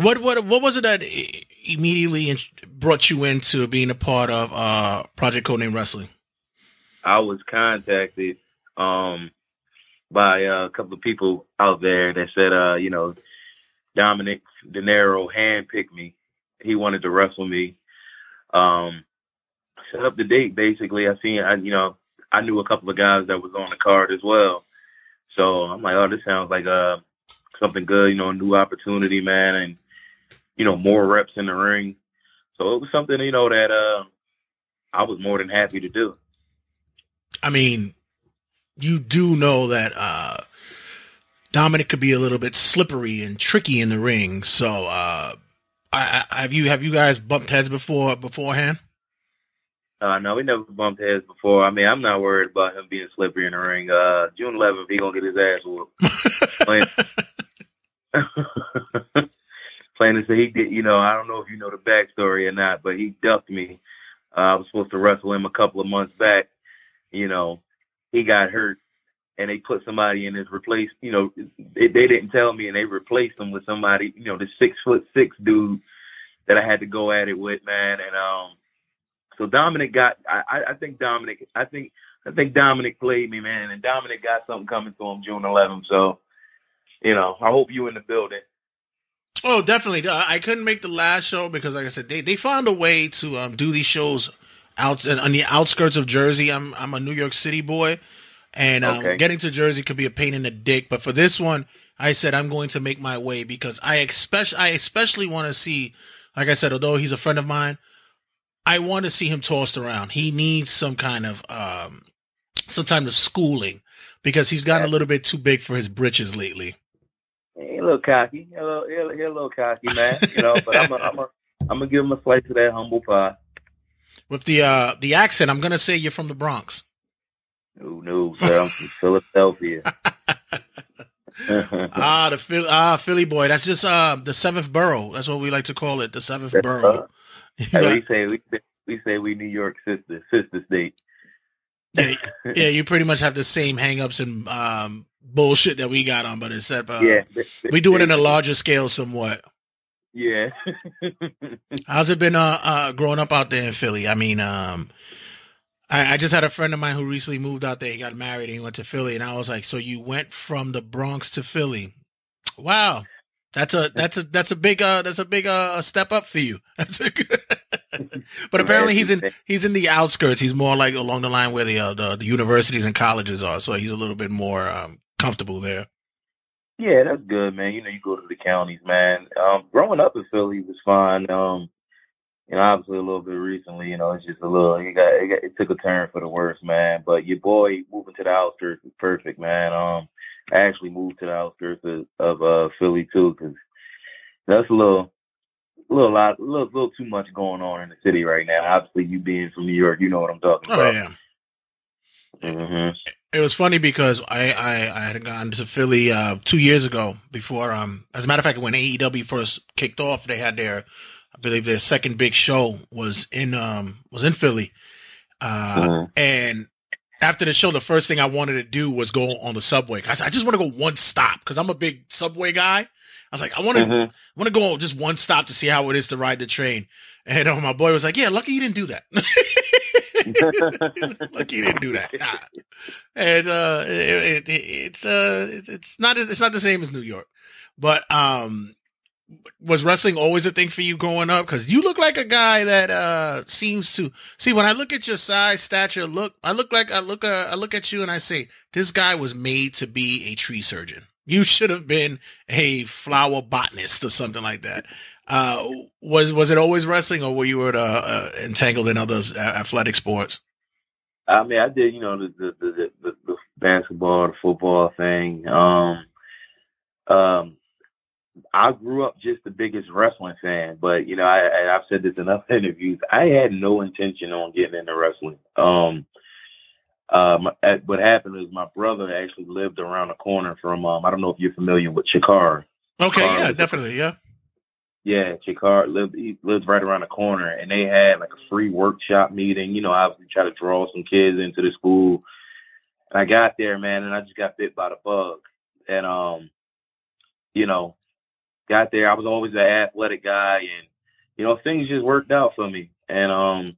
what what what was it that immediately brought you into being a part of uh Project Codename Wrestling? I was contacted um by uh, a couple of people out there that said, uh, you know, Dominic De Niro handpicked me. He wanted to wrestle me. Um, set up the date. Basically, I seen, I you know, I knew a couple of guys that was on the card as well. So I'm like, oh, this sounds like uh something good, you know, a new opportunity, man, and you know, more reps in the ring. So it was something, you know, that uh I was more than happy to do. I mean, you do know that uh Dominic could be a little bit slippery and tricky in the ring. So, uh I, I, have you have you guys bumped heads before beforehand? Uh, no, we never bumped heads before. I mean, I'm not worried about him being slippery in the ring. Uh, June 11th, he gonna get his ass whooped. Plain, to say, he did. You know, I don't know if you know the backstory or not, but he ducked me. Uh, I was supposed to wrestle him a couple of months back. You know, he got hurt, and they put somebody in his replace. You know, they, they didn't tell me, and they replaced him with somebody. You know, the six foot six dude that I had to go at it with, man, and um so Dominic got. I, I think Dominic. I think I think Dominic played me, man, and Dominic got something coming to him June 11th. So, you know, I hope you in the building. Oh, definitely. I couldn't make the last show because, like I said, they, they found a way to um, do these shows out on the outskirts of Jersey. I'm I'm a New York City boy, and um, Okay. getting to Jersey could be a pain in the dick. But for this one, I said I'm going to make my way because I especially I especially want to see, like I said, although he's a friend of mine, I want to see him tossed around. He needs some kind of um some kind of schooling because he's gotten a little bit too big for his britches lately. He a little cocky. He a little, he a, little cocky, man. You know, but I'm a, I'm a, I'm gonna give him a slice of that humble pie. With the uh the accent, I'm gonna say you're from the Bronx. No, no, sir. I'm from Philadelphia. ah, the Philly, ah Philly boy. That's just uh the seventh borough. That's what we like to call it, the seventh That's borough. We say we say we say we New York sister sister state. yeah, yeah, you pretty much have the same hangups and um bullshit that we got on, but except uh, Yeah. we do it in a larger scale somewhat. Yeah. How's it been uh, uh growing up out there in Philly? I mean, um I, I just had a friend of mine who recently moved out there. He got married and he went to Philly, and I was like, "So you went from the Bronx to Philly? Wow, that's a that's a that's a big uh that's a big uh step up for you. That's a good. but apparently he's in he's in the outskirts. He's more like along the line where the uh, the, the universities and colleges are, so he's a little bit more um comfortable there. Yeah, that's good, man. You know, you go to the counties, man. Um, growing up in Philly was fine. Um, you know, obviously a little bit recently, you know, it's just a little. It got, it got it took a turn for the worse, man. But your boy moving to the outskirts is perfect, man. Um, I actually moved to the outskirts of, of uh Philly too, because that's a little, a little lot, a little, little too much going on in the city right now. Obviously, you being from New York, you know what I'm talking Oh about. yeah. Hmm It was funny because I, I, I had gone to Philly uh, two years ago before. Um, as a matter of fact, when AEW first kicked off, they had their, I believe their second big show was in um was in Philly, uh, Mhm. and after the show, the first thing I wanted to do was go on the subway. I said, I just want to go one stop because I'm a big subway guy. I was like, I want to Mhm. Want to go just one stop to see how it is to ride the train. And uh, my boy was like, "Yeah, lucky you didn't do that. lucky you didn't do that." Nah. And uh, it, it, it's uh, it's not it's not the same as New York, but um, was wrestling always a thing for you growing up? Because you look like a guy that uh seems to see when I look at your size, stature, look, I look like I look uh, I look at you and I say this guy was made to be a tree surgeon. You should have been a flower botanist or something like that. Uh, was was it always wrestling, or were you uh, uh, entangled in other athletic sports? I mean, I did, you know, the the the, the, the basketball, the football thing. Um, um, I grew up just the biggest wrestling fan, but you know, I, I've said this in other interviews. I had no intention on getting into wrestling. Um, um, at- what happened is my brother actually lived around the corner from. Um, I don't know if you're familiar with Chikara. Okay, Chikara yeah, definitely, yeah. Yeah, Chikar lived he lives right around the corner, and they had like a free workshop meeting. You know, obviously try to draw some kids into the school. And I got there, man, and I just got bit by the bug. And um, you know, got there. I was always an athletic guy, and you know, things just worked out for me. And um,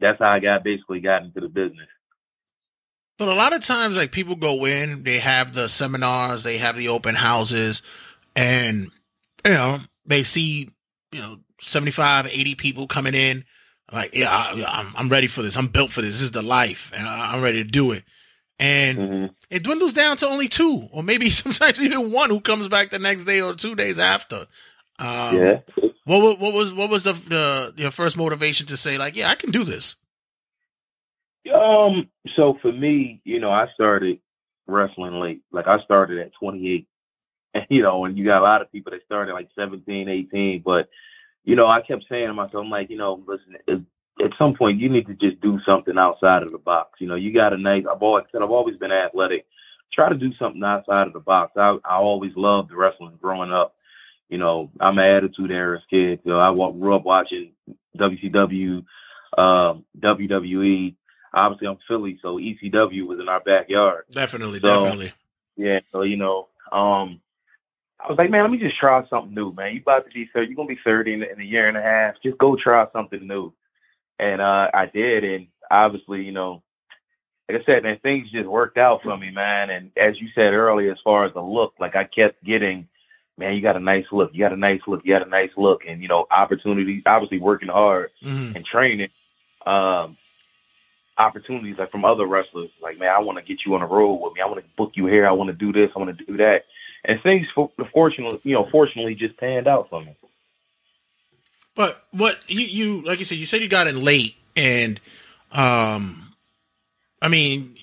that's how I got basically got into the business. But a lot of times, like people go in, they have the seminars, they have the open houses, and you know they see you know 75, 80 people coming in. like, yeah, I, I'm I'm ready for this. I'm built for this. This is the life, and I, I'm ready to do it. And Mm-hmm. it dwindles down to only two, or maybe sometimes even one who comes back the next day or two days after. Um, yeah. What what was what was the the your first motivation to say like, yeah, I can do this? Um. So for me, you know, I started wrestling late. Like I started at 28, and you know, and you got a lot of people that started like 17, 18. But you know, I kept saying to myself, I'm like, you know, listen, at, at some point you need to just do something outside of the box. You know, you got a nice. I've always said I've always been athletic. Try to do something outside of the box. I I always loved wrestling growing up. You know, I'm an attitude era kid. You know, I grew up watching WCW, um, WWE. Obviously, I'm Philly, so ECW was in our backyard. Definitely, So- definitely. Yeah, so you know, um, I was like, man, let me just try something new, man. You about to be thirty, you're gonna be thirty in, in a year and a half. Just go try something new, and uh, I did, and obviously, you know, like I said, man, things just worked out for me, man. And as you said earlier, as far as the look, like I kept getting, man, you got a nice look, you got a nice look, you got a nice look, and you know, opportunities, obviously working hard Mhm. and training, um, opportunities like from other wrestlers. Like, man, I want to get you on the road with me. I want to book you here. I want to do this. I want to do that. And things, for, fortunately, you know, fortunately, just panned out for me. But what you you like you said, you said you got in late, and um, I mean,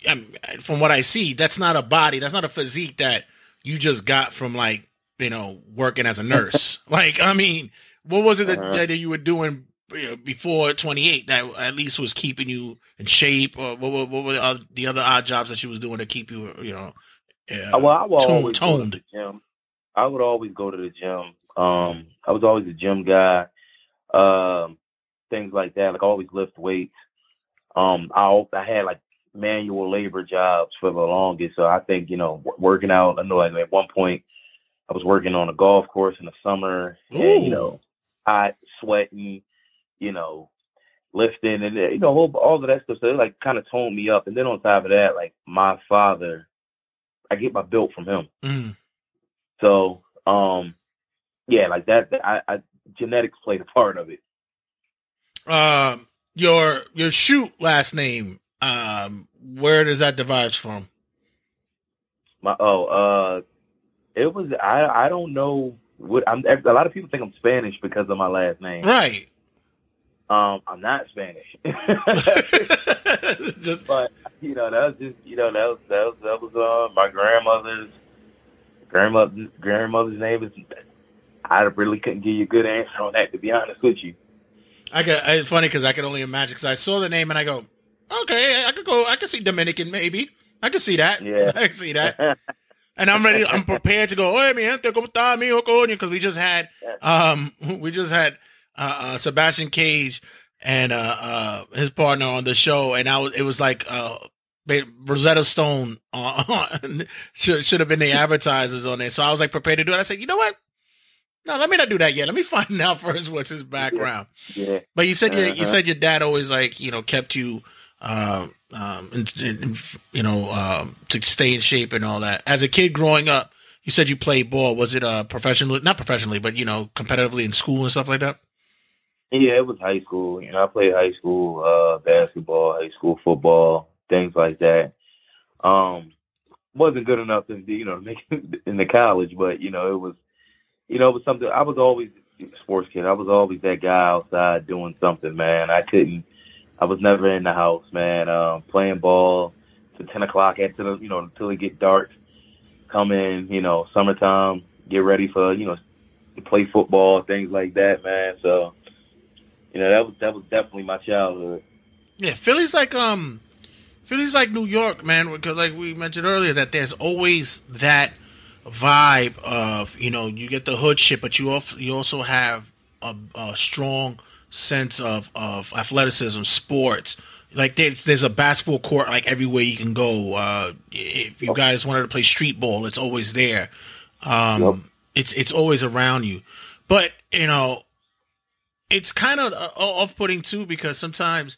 from what I see, that's not a body, that's not a physique that you just got from like you know working as a nurse. like, I mean, what was it that, Uh-huh. that you were doing you know, before twenty eight that at least was keeping you in shape, or what were, what were the other, the other odd jobs that she was doing to keep you, you know, uh, Uh, well, I would always go to the gym. I would always go to the gym. Um, I was always a gym guy. Um, things like that. Like I always lift weights. Um, I I had like manual labor jobs for the longest. So I think you know working out. I know like at one point I was working on a golf course in the summer, and you know, hot, sweating, you know, lifting, and you know, all, all of that stuff. So it like kind of toned me up. And then on top of that, like my father, I get my built from him. Mm. So, um, yeah, like that. that- I, I genetics played a part of it. Um, your your shoot last name. Um, where does that derive from? My oh, uh, it was I. I don't know what I'm. A lot of people think I'm Spanish because of my last name. Right. Um, I'm not Spanish. just, but you know, that was just you know that was that was that was uh my grandmother's grandmother grandmother's name is. I really couldn't give you a good answer on that, to be honest with you. I could. It's funny because I could only imagine because I saw the name and I go, okay, I could go. I could see Dominican maybe. I could see that. Yeah. I could see that. And I'm ready. I'm prepared to go. Oye, mi gente, cómo está, mijo, coño? Because we just had, um, we just had uh, uh, Sebastian Cage and uh, uh, his partner on the show, and I was. It was like uh, Rosetta Stone on, should should have been the advertisers on there. So I was like prepared to do it. I said, you know what? No, let me not do that yet. Let me find out first what's his background. Yeah. But you said your, you Uh-huh. said your dad always like you know kept you, uh, um, in, in- you know, um, to stay in shape and all that. As a kid growing up, you said you played ball. Was it uh professionally? Not professionally, but you know, competitively in school and stuff like that. Yeah, it was high school. You know, I played high school uh basketball, high school football, things like that. Um wasn't good enough to you know make in the college, but you know, it was you know, it was something I was always sports kid. I was always that guy outside doing something, man. I couldn't I was never in the house, man. Um playing ball to ten o'clock the you know, until it get dark. Come in, you know, summertime, get ready for, you know, to play football, things like that, man. So you know that was that was definitely my childhood. Yeah, Philly's like um, Philly's like New York, man. Because like we mentioned earlier, that there's always that vibe of you know you get the hood shit, but you also you also have a, a strong sense of of athleticism, sports. Like there's there's a basketball court like everywhere you can go. Uh, if you guys wanted to play street ball, it's always there. Um, It's it's always around you, but you know it's kind of uh, off putting too because sometimes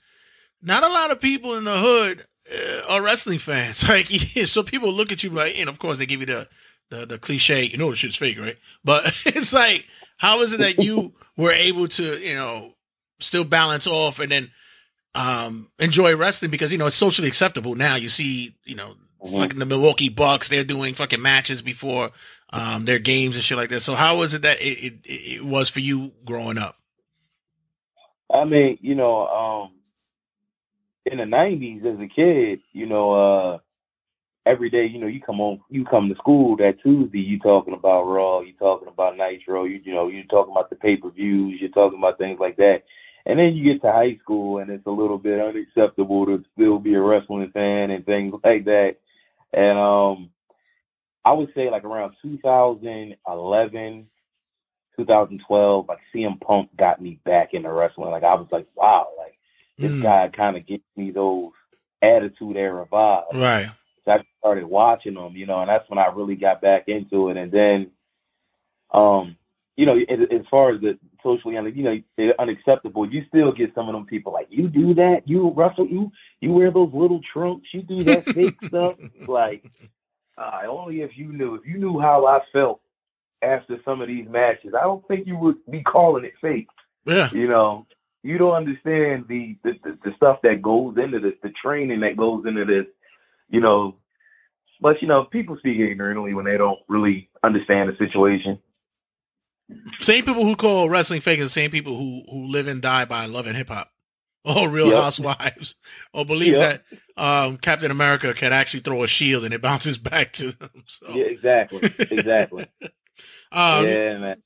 not a lot of people in the hood uh, are wrestling fans. Like, so people look at you like, and of course they give you the the, the cliche, you know, the shit's fake, right? But it's like, how is it that you were able to, you know, still balance off and then um enjoy wrestling because you know it's socially acceptable now. You see, you know, Mhm. fucking the Milwaukee Bucks, they're doing fucking matches before um their games and shit like that. So how was it that it, it, it was for you growing up? I mean, you know, um, in the '90s as a kid, you know, uh, every day, you know, you come on, you come to school that Tuesday, you talking about Raw, you talking about Nitro, you, you know, you talking about the pay per views, you're talking about things like that. And then you get to high school, and it's a little bit unacceptable to still be a wrestling fan and things like that. And um, I would say like around 2011, 2012, like CM Punk got me back into wrestling. Like I was like, wow, like this Mm. guy kind of gives me those attitude era vibes. Right. So I started watching them, you know, and that's when I really got back into it. And then, um, you know, as, as far as the socially, you know, unacceptable. You still get some of them people like, you do that, you wrestle, you you wear those little trunks, you do that fake stuff. Like, uh, only if you knew, if you knew how I felt after some of these matches, I don't think you would be calling it fake. Yeah. You know, you don't understand the the, the, the stuff that goes into this, the training that goes into this. You know, but you know, people speak ignorantly when they don't really understand the situation. Same people who call wrestling fake are the same people who who live and die by love and hip hop. Oh, Real Yep. Housewives, or believe Yep. that um, Captain America can actually throw a shield and it bounces back to them. So, Yeah, exactly, exactly. Um, yeah, man.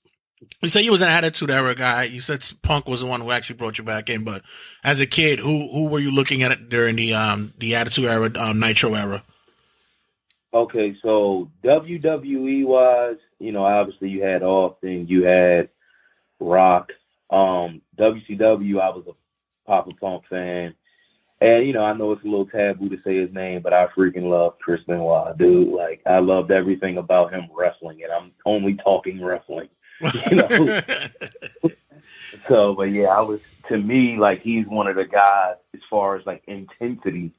You say you was an Attitude Era guy. You said Punk was the one who actually brought you back in, but as a kid, who who were you looking at during the um the Attitude Era, um, Nitro Era? Okay, so WWE wise, you know, obviously you had Austin, you had Rock. Um, WCW, I was a Papa Punk fan. And, you know, I know it's a little taboo to say his name, but I freaking love Chris Benoit, dude. Like, I loved everything about him wrestling, and I'm only talking wrestling. You know? So, but yeah, I was to me like he's one of the guys as far as like intensity.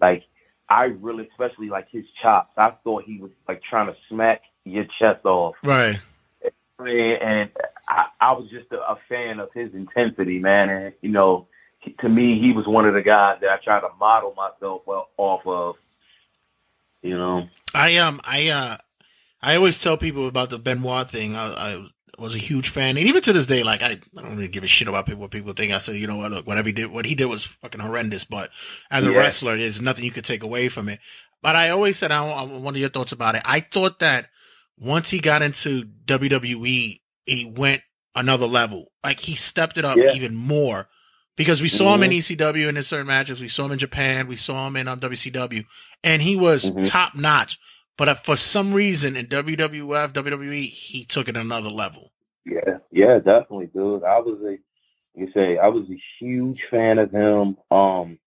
Like I really, especially like his chops. I thought he was like trying to smack your chest off. right. And, I, I was just a, a fan of his intensity, man. And you know, to me, he was one of the guys that I try to model myself well, off of. You know. I um I uh I always tell people about the Benoit thing. I, I was a huge fan, and even to this day, like I, I don't really give a shit about people what people think. I said, you know what, look, whatever he did, what he did was fucking horrendous. But as a Yeah. wrestler, there's nothing you could take away from it. But I always said, I, I wonder your thoughts about it. I thought that once he got into WWE, he went another level. Like he stepped it up Yeah. even more because we saw him in. ECW in his certain matches. We saw him in Japan. We saw him in um, WCW, and he was Mhm. top notch. But uh, for some reason in WWF, WWE, he took it another level. Yeah, yeah, definitely, dude. I was a, you say, I was a huge fan of him. Um,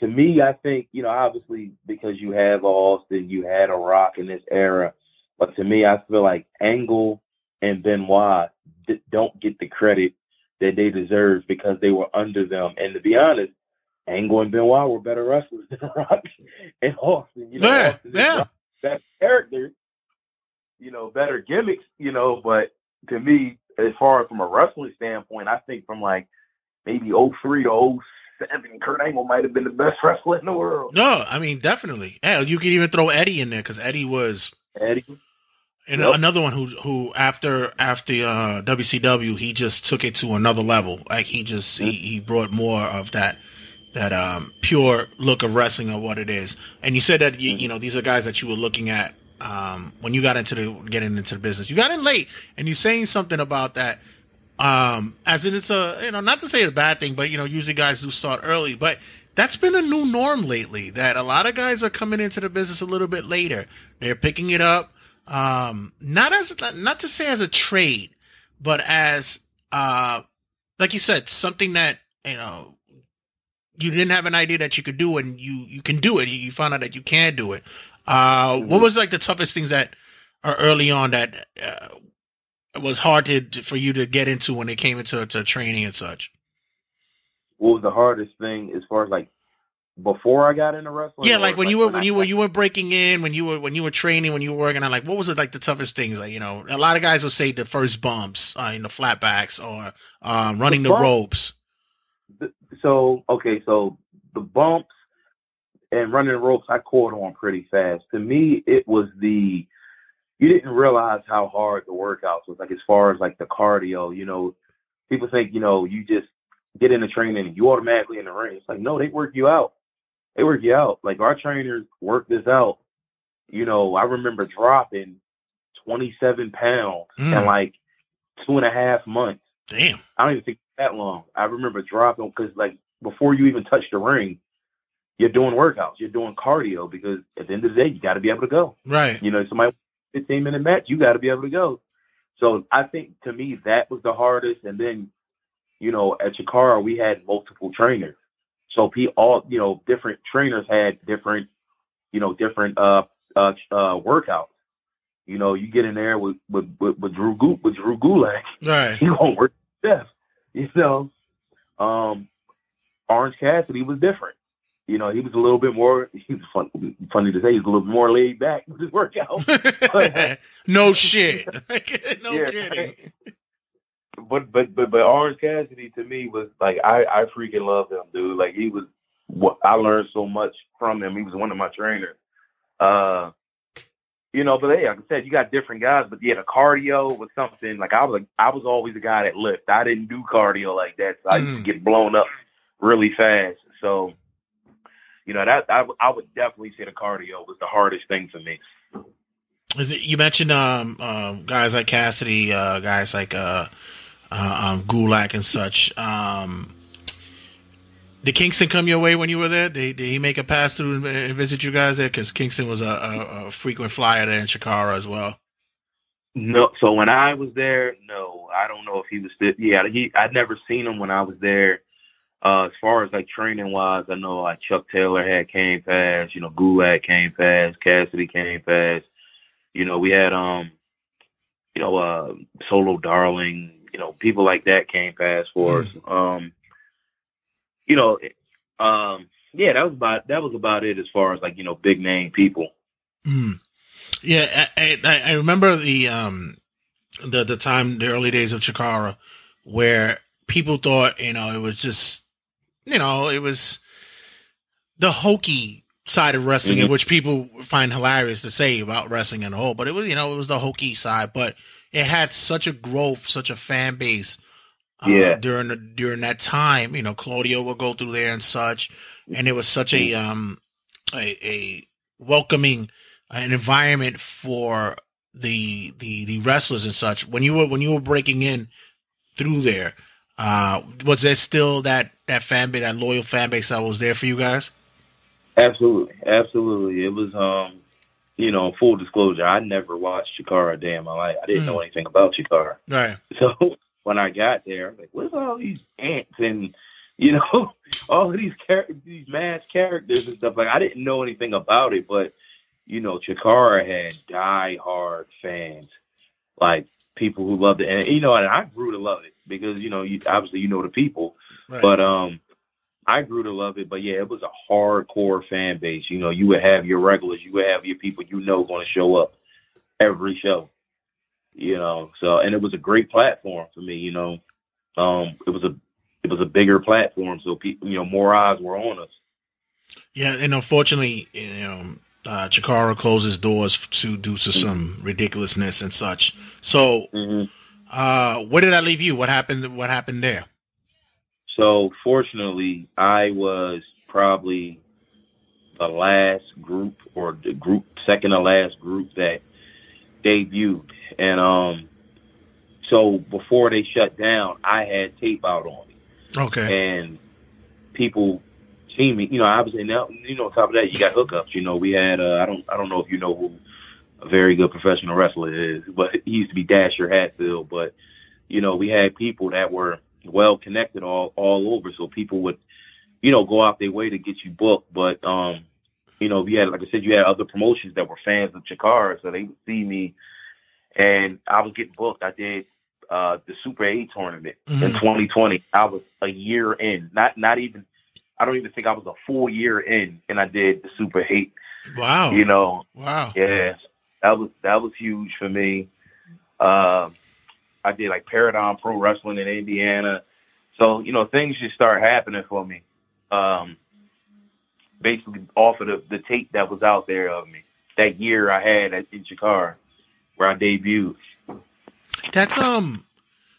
to me, I think you know, obviously because you have Austin, you had a Rock in this era, but to me, I feel like Angle and Benoit d- don't get the credit that they deserve because they were under them. And to be honest, Angle and Benoit were better wrestlers than Rock and Austin. You know, Yeah, Austin yeah. Best character, you know, better gimmicks, you know, but to me, as far as from a wrestling standpoint, I think from like maybe 03 to 07, Kurt Angle might have been the best wrestler in the world. No, I mean definitely. Hell, you could even throw Eddie in there because Eddie was Eddie. And Yep. another one who who after after uh, WCW he just took it to another level. Like he just he, he brought more of that that um pure look of wrestling of what it is. And you said that you, you know these are guys that you were looking at um when you got into the getting into the business. You got in late, and you're saying something about that. Um, as in it's a you know not to say it's a bad thing, but you know usually guys do start early, but that's been a new norm lately. That a lot of guys are coming into the business a little bit later. They're picking it up, um, not as not to say as a trade, but as uh, like you said, something that you know you didn't have an idea that you could do, and you you can do it. You, you found out that you can do it. Uh, what was like the toughest things that are early on that uh, was hard to for you to get into when it came into to training and such? What was the hardest thing as far as like before I got into wrestling? Yeah, like when you were I- when you were you were breaking in, when you were when you were training, when you were working on like what was it like the toughest things? Like you know, a lot of guys would say the first bumps, uh, in the flatbacks or um, running the bump- ropes. so okay, so the bumps and running the ropes, I caught on pretty fast. To me, it was the you didn't realize how hard the workouts was. Like as far as like the cardio, you know, people think you know you just get in the training and you automatically in the ring. It's like no, they work you out. They work you out. Like our trainers work this out. You know, I remember dropping 27 pounds Mm. in like two and a half months. Damn. I don't even think that long. I remember dropping because like before you even touch the ring, you're doing workouts, you're doing cardio because at the end of the day, you got to be able to go. Right. You know, somebody 15 minute match, you got to be able to go. So I think to me that was the hardest. And then, you know, at Chikara we had multiple trainers, so pe all you know different trainers had different, you know, different uh uh, uh workouts. You know, you get in there with with with, with Drew Gu- with Drew Gulak, Right. he won't work Steph. You know, um, Orange Cassidy was different. You know, he was a little bit more. He was fun, funny to say. He's a little bit more laid back with his workout. no shit. no Yeah. kidding. But but but but Orange Cassidy to me was like I I freaking love him, dude. Like he was what I learned so much from him. He was one of my trainers. Uh, you know, but hey, like I said, you got different guys, but yeah, the cardio was something like I was I was always the guy that lift. I didn't do cardio like that, so I used to get blown up really fast. So, you know, that I, I would definitely say the cardio was the hardest thing for me. Is it, you mentioned um, um, guys like Cassidy, uh, guys like uh, uh, um, Gulak and such. Um, did Kingston come your way when you were there? Did, did he make a pass through and, visit you guys there? Because Kingston was a, a, a frequent flyer there in Chikara as well. No, so when I was there, no, I don't know if he was still. Yeah, he. I'd never seen him when I was there. Uh, as far as like training wise, I know like Chuck Taylor had came past. You know, Gulak came past. Cassidy came past. You know, we had um, you know, uh, Solo Darling. You know, people like that came past for us. Um, you know, um, yeah, that was about that was about it as far as like you know big name people. Mm. Yeah, I, I, I remember the um the the time the early days of Chikara where people thought you know it was just you know it was the hokey side of wrestling, in Mhm. which people find hilarious to say about wrestling in a whole. But it was you know it was the hokey side, but it had such a growth, such a fan base. Uh, Yeah. during the, during that time, you know, Claudio would go through there and such, and it was such a um a, a welcoming an environment for the the the wrestlers and such. When you were when you were breaking in through there, uh, was there still that that fan base, that loyal fan base that was there for you guys? Absolutely, absolutely. It was um, you know, full disclosure, I never watched Chikara a day in my life. I didn't know anything about Chikara. Right. So when I got there, I was like, "What's all these ants and you know all of these char- these mass characters and stuff?" Like I didn't know anything about it, but you know, Chikara had die-hard fans, like people who loved it, and you know, and I grew to love it because you know, you, obviously you know the people, Right. but um, I grew to love it. But yeah, it was a hardcore fan base. You know, you would have your regulars, you would have your people you know going to show up every show. You know, so and it was a great platform for me. You know, um, it was a it was a bigger platform, so people, you know, more eyes were on us. Yeah, and unfortunately, you know, uh, Chikara closes doors to due to some ridiculousness and such. So, uh, where did I leave you? What happened? What happened there? So fortunately, I was probably the last group or the group second to last group that debuted. And um so before they shut down, I had tape out on me. Okay. And people see me, you know, obviously now you know on top of that you got hookups. You know, we had uh I don't I don't know if you know who a very good professional wrestler is, but he used to be Dasher Hatfield, but you know, we had people that were well connected all all over, so people would, you know, go out their way to get you booked. But um, you know, we had like I said, you had other promotions that were fans of Chikara, so they would see me, and I was getting booked. I did uh the Super Eight tournament in Mhm. 2020. I was a year in, not not even. I don't even think I was a full year in, and I did the Super Eight. Wow. You know, Wow. yeah, that was that was huge for me. Um, I did like Paradigm Pro Wrestling in Indiana. So you know, things just start happening for me. Um, basically, off of the, the tape that was out there of me that year I had at in Chikara, where I debuted. That's um,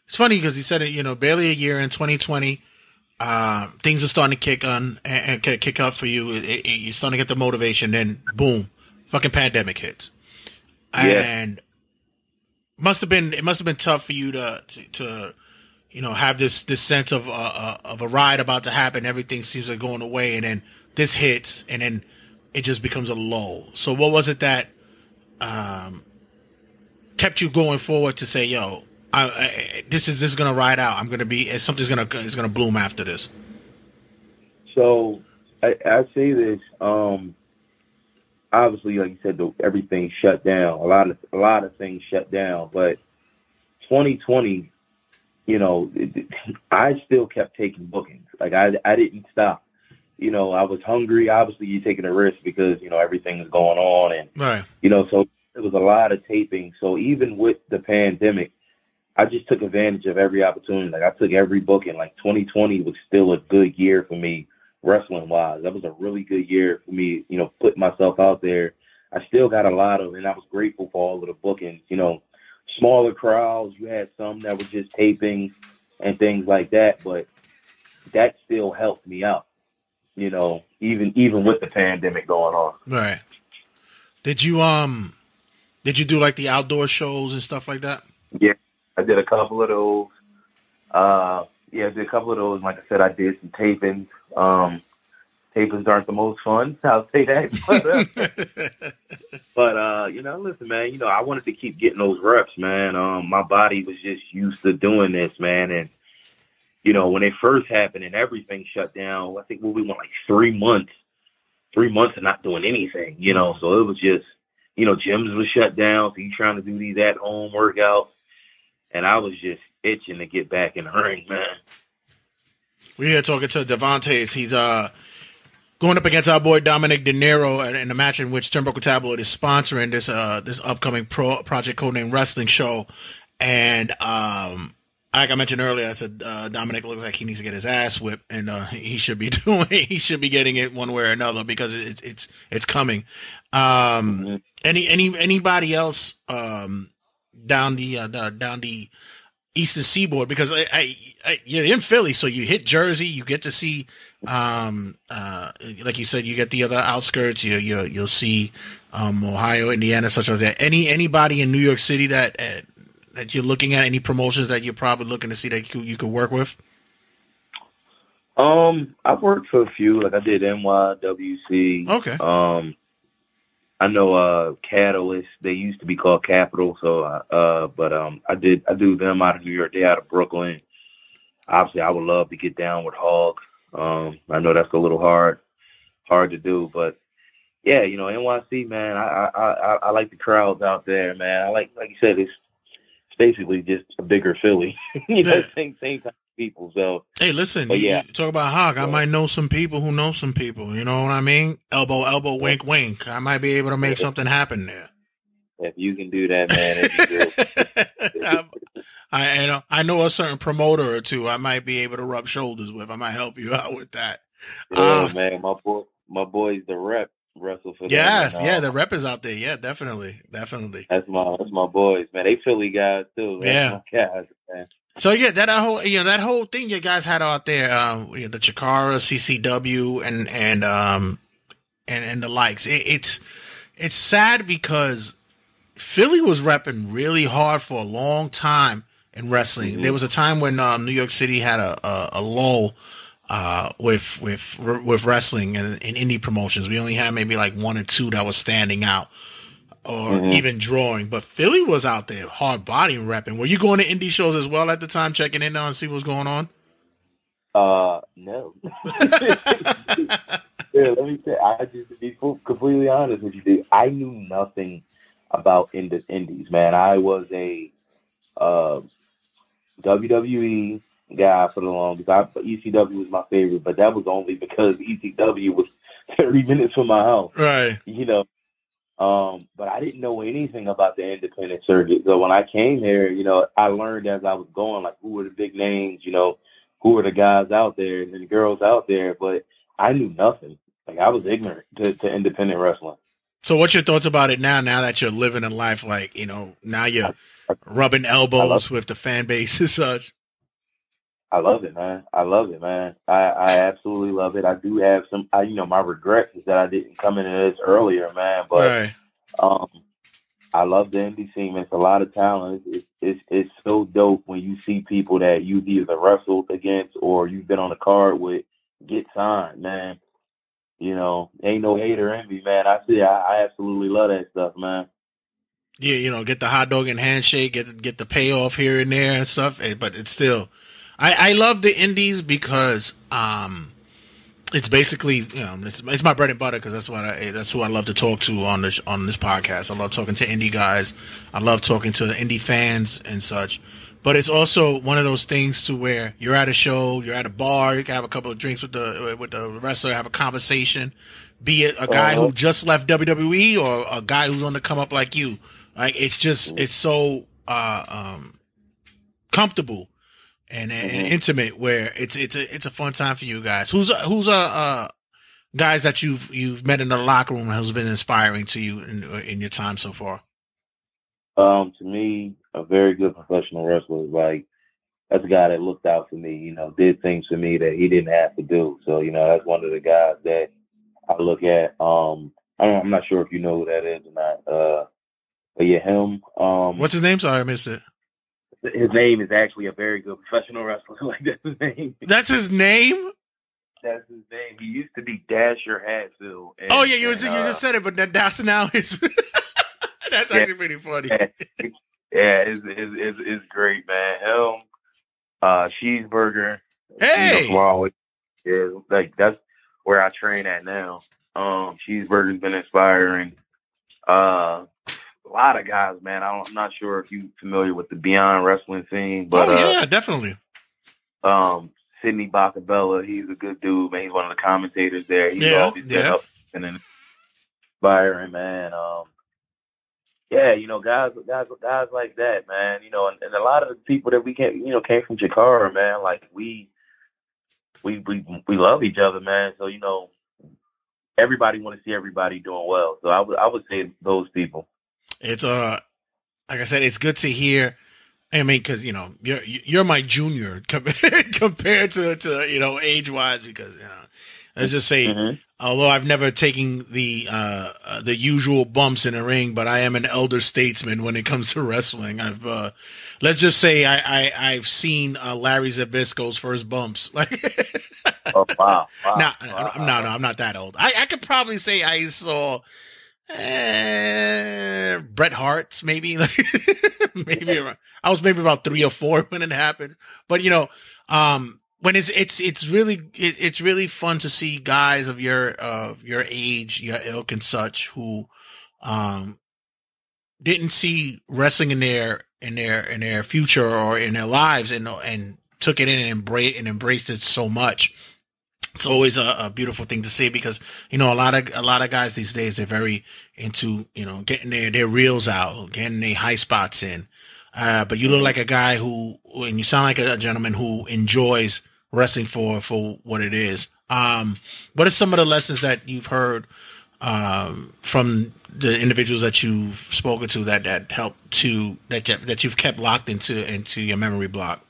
it's funny because you said it. You know, barely a year in 2020. Uh, things are starting to kick on and, and kick- kick up for you. It, it, you're starting to get the motivation. Then boom, fucking pandemic hits, Yeah. and must have been it must have been tough for you to to, to you know have this this sense of uh, uh, of a ride about to happen. Everything seems like going away, and then this hits, and then it just becomes a lull. So what was it that um kept you going forward to say, "Yo, I, I, this is this is gonna ride out. I'm gonna be something's gonna is gonna bloom after this." So I, I say this. Um, obviously, like you said, the, everything shut down. A lot of a lot of things shut down. But 2020, you know, it, it- I still kept taking bookings. Like I I didn't stop. You know, I was hungry. Obviously, you're taking a risk because you know everything is going on, and Right. you know, so it was a lot of taping. So even with the pandemic, I just took advantage of every opportunity. Like I took every booking. Like 2020 was still a good year for me, wrestling wise. That was a really good year for me. You know, putting myself out there. I still got a lot of, and I was grateful for all of the bookings. You know, smaller crowds. You had some that were just taping and things like that, but that still helped me out. You know, even even with the pandemic going on. Right. Did you um did you do like the outdoor shows and stuff like that? Yeah, I did a couple of those. Uh, yeah, I did a couple of those. Like I said, I did some tapings. Um, tapings aren't the most fun. I'll say that. But, uh, but uh, you know, listen, man. You know, I wanted to keep getting those reps, man. Um, my body was just used to doing this, man. And you know, when it first happened and everything shut down, I think we went like three months, three months of not doing anything. You know, so it was just, you know, gyms was shut down. So you trying to do these at home workouts, and I was just itching to get back in the ring, man. We're here talking to Devontae. He's uh going up against our boy Dominic De Niro in- a match in which Turnbuckle Tabloid is sponsoring this uh this upcoming pro project codename wrestling show. And um like I mentioned earlier, I said uh, Dominic looks like he needs to get his ass whipped, and uh, he should be doing. He should be getting it one way or another because it's it's it's coming. Um, any any anybody else um, down the, uh, the down the Eastern Seaboard because I, I, I you're in Philly, so you hit Jersey, you get to see, um, uh, like you said, you get the other outskirts. You you you'll see, um, Ohio, Indiana, such as that. Any anybody in New York City that uh, that you're looking at, any promotions that you're probably looking to see that you you could work with. Um, I've worked for a few. Like I did NYWC. Okay. Um, I know uh Catalyst. They used to be called Capital. So uh, but um, I did I do them out of New York. They out of Brooklyn. Obviously, I would love to get down with Hog. Um, I know that's a little hard hard to do, but yeah, you know NYC man. I I I, I like the crowds out there, man. I like like you said, it's it's basically just a bigger Philly. you know, same same kind of people. So Hey, listen, you, yeah. you talk about Hawk. I might know some people who know some people. You know what I mean? Elbow, elbow, wink, wink. I might be able to make something happen there. if you can do that, man, it'd be good. I, I know I know a certain promoter or two. I might be able to rub shoulders with. I might help you out with that. Yeah, Uh, man, my boy, my boy's the rep wrestle for yes, yeah, the rep is out there. Yeah, definitely, definitely. That's my that's my boys, man. They Philly guys too. That's Yeah. guys, man. So yeah, that whole you know that whole thing you guys had out there, um, you know, the Chikara, CZW, and and um and and the likes. It, it's it's sad because Philly was repping really hard for a long time in wrestling. There was a time when um, New York City had a a, a lull uh, with with with wrestling and in indie promotions. We only had maybe like one or two that was standing out or Mhm. even drawing. But Philly was out there hard body rapping. Were you going to indie shows as well at the time, checking in now and see what's going on? Uh, no. yeah, let me say, I just to be completely honest with you, dude. I knew nothing about indie, indies, man. I was a uh, WWE guy for the longest. I, ECW was my favorite, but that was only because ECW was 30 minutes from my house. Right. you know. Um, but I didn't know anything about the independent circuit. So when I came here, you know, I learned as I was going, like who were the big names, you know, who were the guys out there and the girls out there, but I knew nothing. Like I was ignorant to, to independent wrestling. So, what's your thoughts about it now? Now that you're living a life like you know, now you're rubbing elbows with the fan base and such. I love it, man. I love it, man. I, I absolutely love it. I do have some, I, you know, my regrets is that I didn't come into this earlier, man. But Right. um, I love the indie scene. It's a lot of talent. It's, it's it's so dope when you see people that you've either wrestled against or you've been on a card with get signed, man. You know, ain't no hater envy, man. I see. I, I absolutely love that stuff, man. Yeah, you know, get the hot dog and handshake, get get the payoff here and there and stuff. eh, But it's still, I I love the indies because um, it's basically you know it's, it's my bread and butter because that's what I that's who I love to talk to on this on this podcast. I love talking to indie guys. I love talking to indie fans and such. But it's also one of those things to where you're at a show, you're at a bar, you can have a couple of drinks with the with the wrestler, have a conversation. Be it a guy who Uh-huh. just left WWE or a guy who's on the come up like you. Like it's just it's so uh um comfortable and, and Mhm. intimate where it's it's a it's a fun time for you guys. Who's uh, who's uh, uh guys that you've you've met in the locker room who's been inspiring to you in in your time so far? Um, to me, a very good professional wrestler is like that's a guy that looked out for me. You know, did things for me that he didn't have to do. So you know, that's one of the guys that I look at. Um, I don't, I'm not sure if you know who that is or not. Uh, but yeah, him. Um, What's his name? Sorry, I missed it. His name is actually a very good professional wrestler. like that's his name. That's his name. That's his name. He used to be Dasher Hatfield. And, oh yeah, you, and, you uh, just said it, but that, that's now his. that's Yeah. actually pretty funny. yeah, it's, it's, it's, it's great, man. Him, uh, cheeseburger. Hey! You know, always, yeah, like that's where I train at now. Um, cheeseburger's been inspiring. Uh, a lot of guys, man. I don't, I'm not sure if you're familiar with the Beyond Wrestling scene, but oh uh, yeah, definitely. um, Sidney Bakabella, he's a good dude, man. He's one of the commentators there. He's Yeah, always been yeah. up and then inspiring, man. Um, yeah, you know, guys, guys, guys like that, man. You know, and, and a lot of the people that we came, you know, came from Chikara, man. Like we, we, we, we love each other, man. So you know, everybody want to see everybody doing well. So I would, I would say those people. It's uh, like I said, it's good to hear. I mean, because you know you're you're my junior com- compared to to you know age wise. Because you know, let's just say, Mhm. although I've never taken the uh, uh the usual bumps in the ring, but I am an elder statesman when it comes to wrestling. I've uh, let's just say I, I I've seen uh, Larry Zbyszko's first bumps. Like, Oh wow, wow, no, wow. I'm, no, no, I'm not that old. I I could probably say I saw. Eh, Bret Hart's maybe. Maybe around, I was maybe about three or four when it happened, but you know, um, when it's it's it's really it, it's really fun to see guys of your of your age, your ilk and such who, um, didn't see wrestling in their in their in their future or in their lives and and took it in and embraced and embraced it so much it's always a, a beautiful thing to see because you know a lot of a lot of guys these days they're very into you know getting their their reels out, getting their high spots in. Uh, but you look like a guy who, and you sound like a, gentleman who enjoys wrestling for for what it is. Um, what are some of the lessons that you've heard um, from the individuals that you've spoken to that that helped to that that you've kept locked into into your memory block?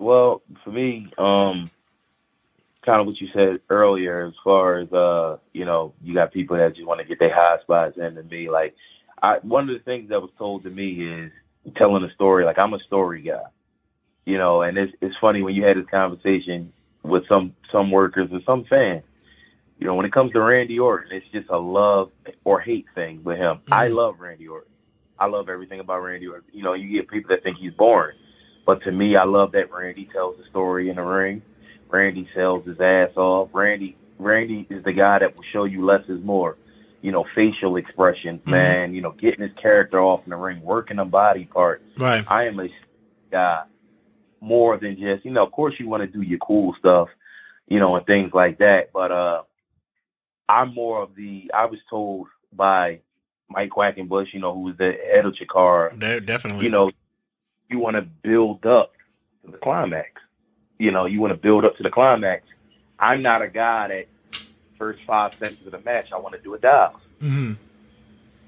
Well, for me, um, kind of what you said earlier, as far as uh, you know, you got people that just want to get their high spots, and to me, like, I one of the things that was told to me is telling a story. Like, I'm a story guy, you know, and it's it's funny when you had this conversation with some some workers and some fans. You know, when it comes to Randy Orton, it's just a love or hate thing with him. I love Randy Orton. I love everything about Randy Orton. You know, you get people that think he's boring. But to me, I love that Randy tells the story in the ring. Randy sells his ass off. Randy Randy is the guy that will show you less is more. You know, facial expressions, man. You know, getting his character off in the ring, working the body parts. Right. I am a guy more than just, you know, of course you want to do your cool stuff, you know, and things like that. But uh I'm more of the I was told by Mike Quackenbush, you know, who was the head of Chikara, definitely. you know, you want to build up to the climax. You know, you want to build up to the climax. I'm not a guy that first five seconds of the match I want to do a dive. Mm-hmm.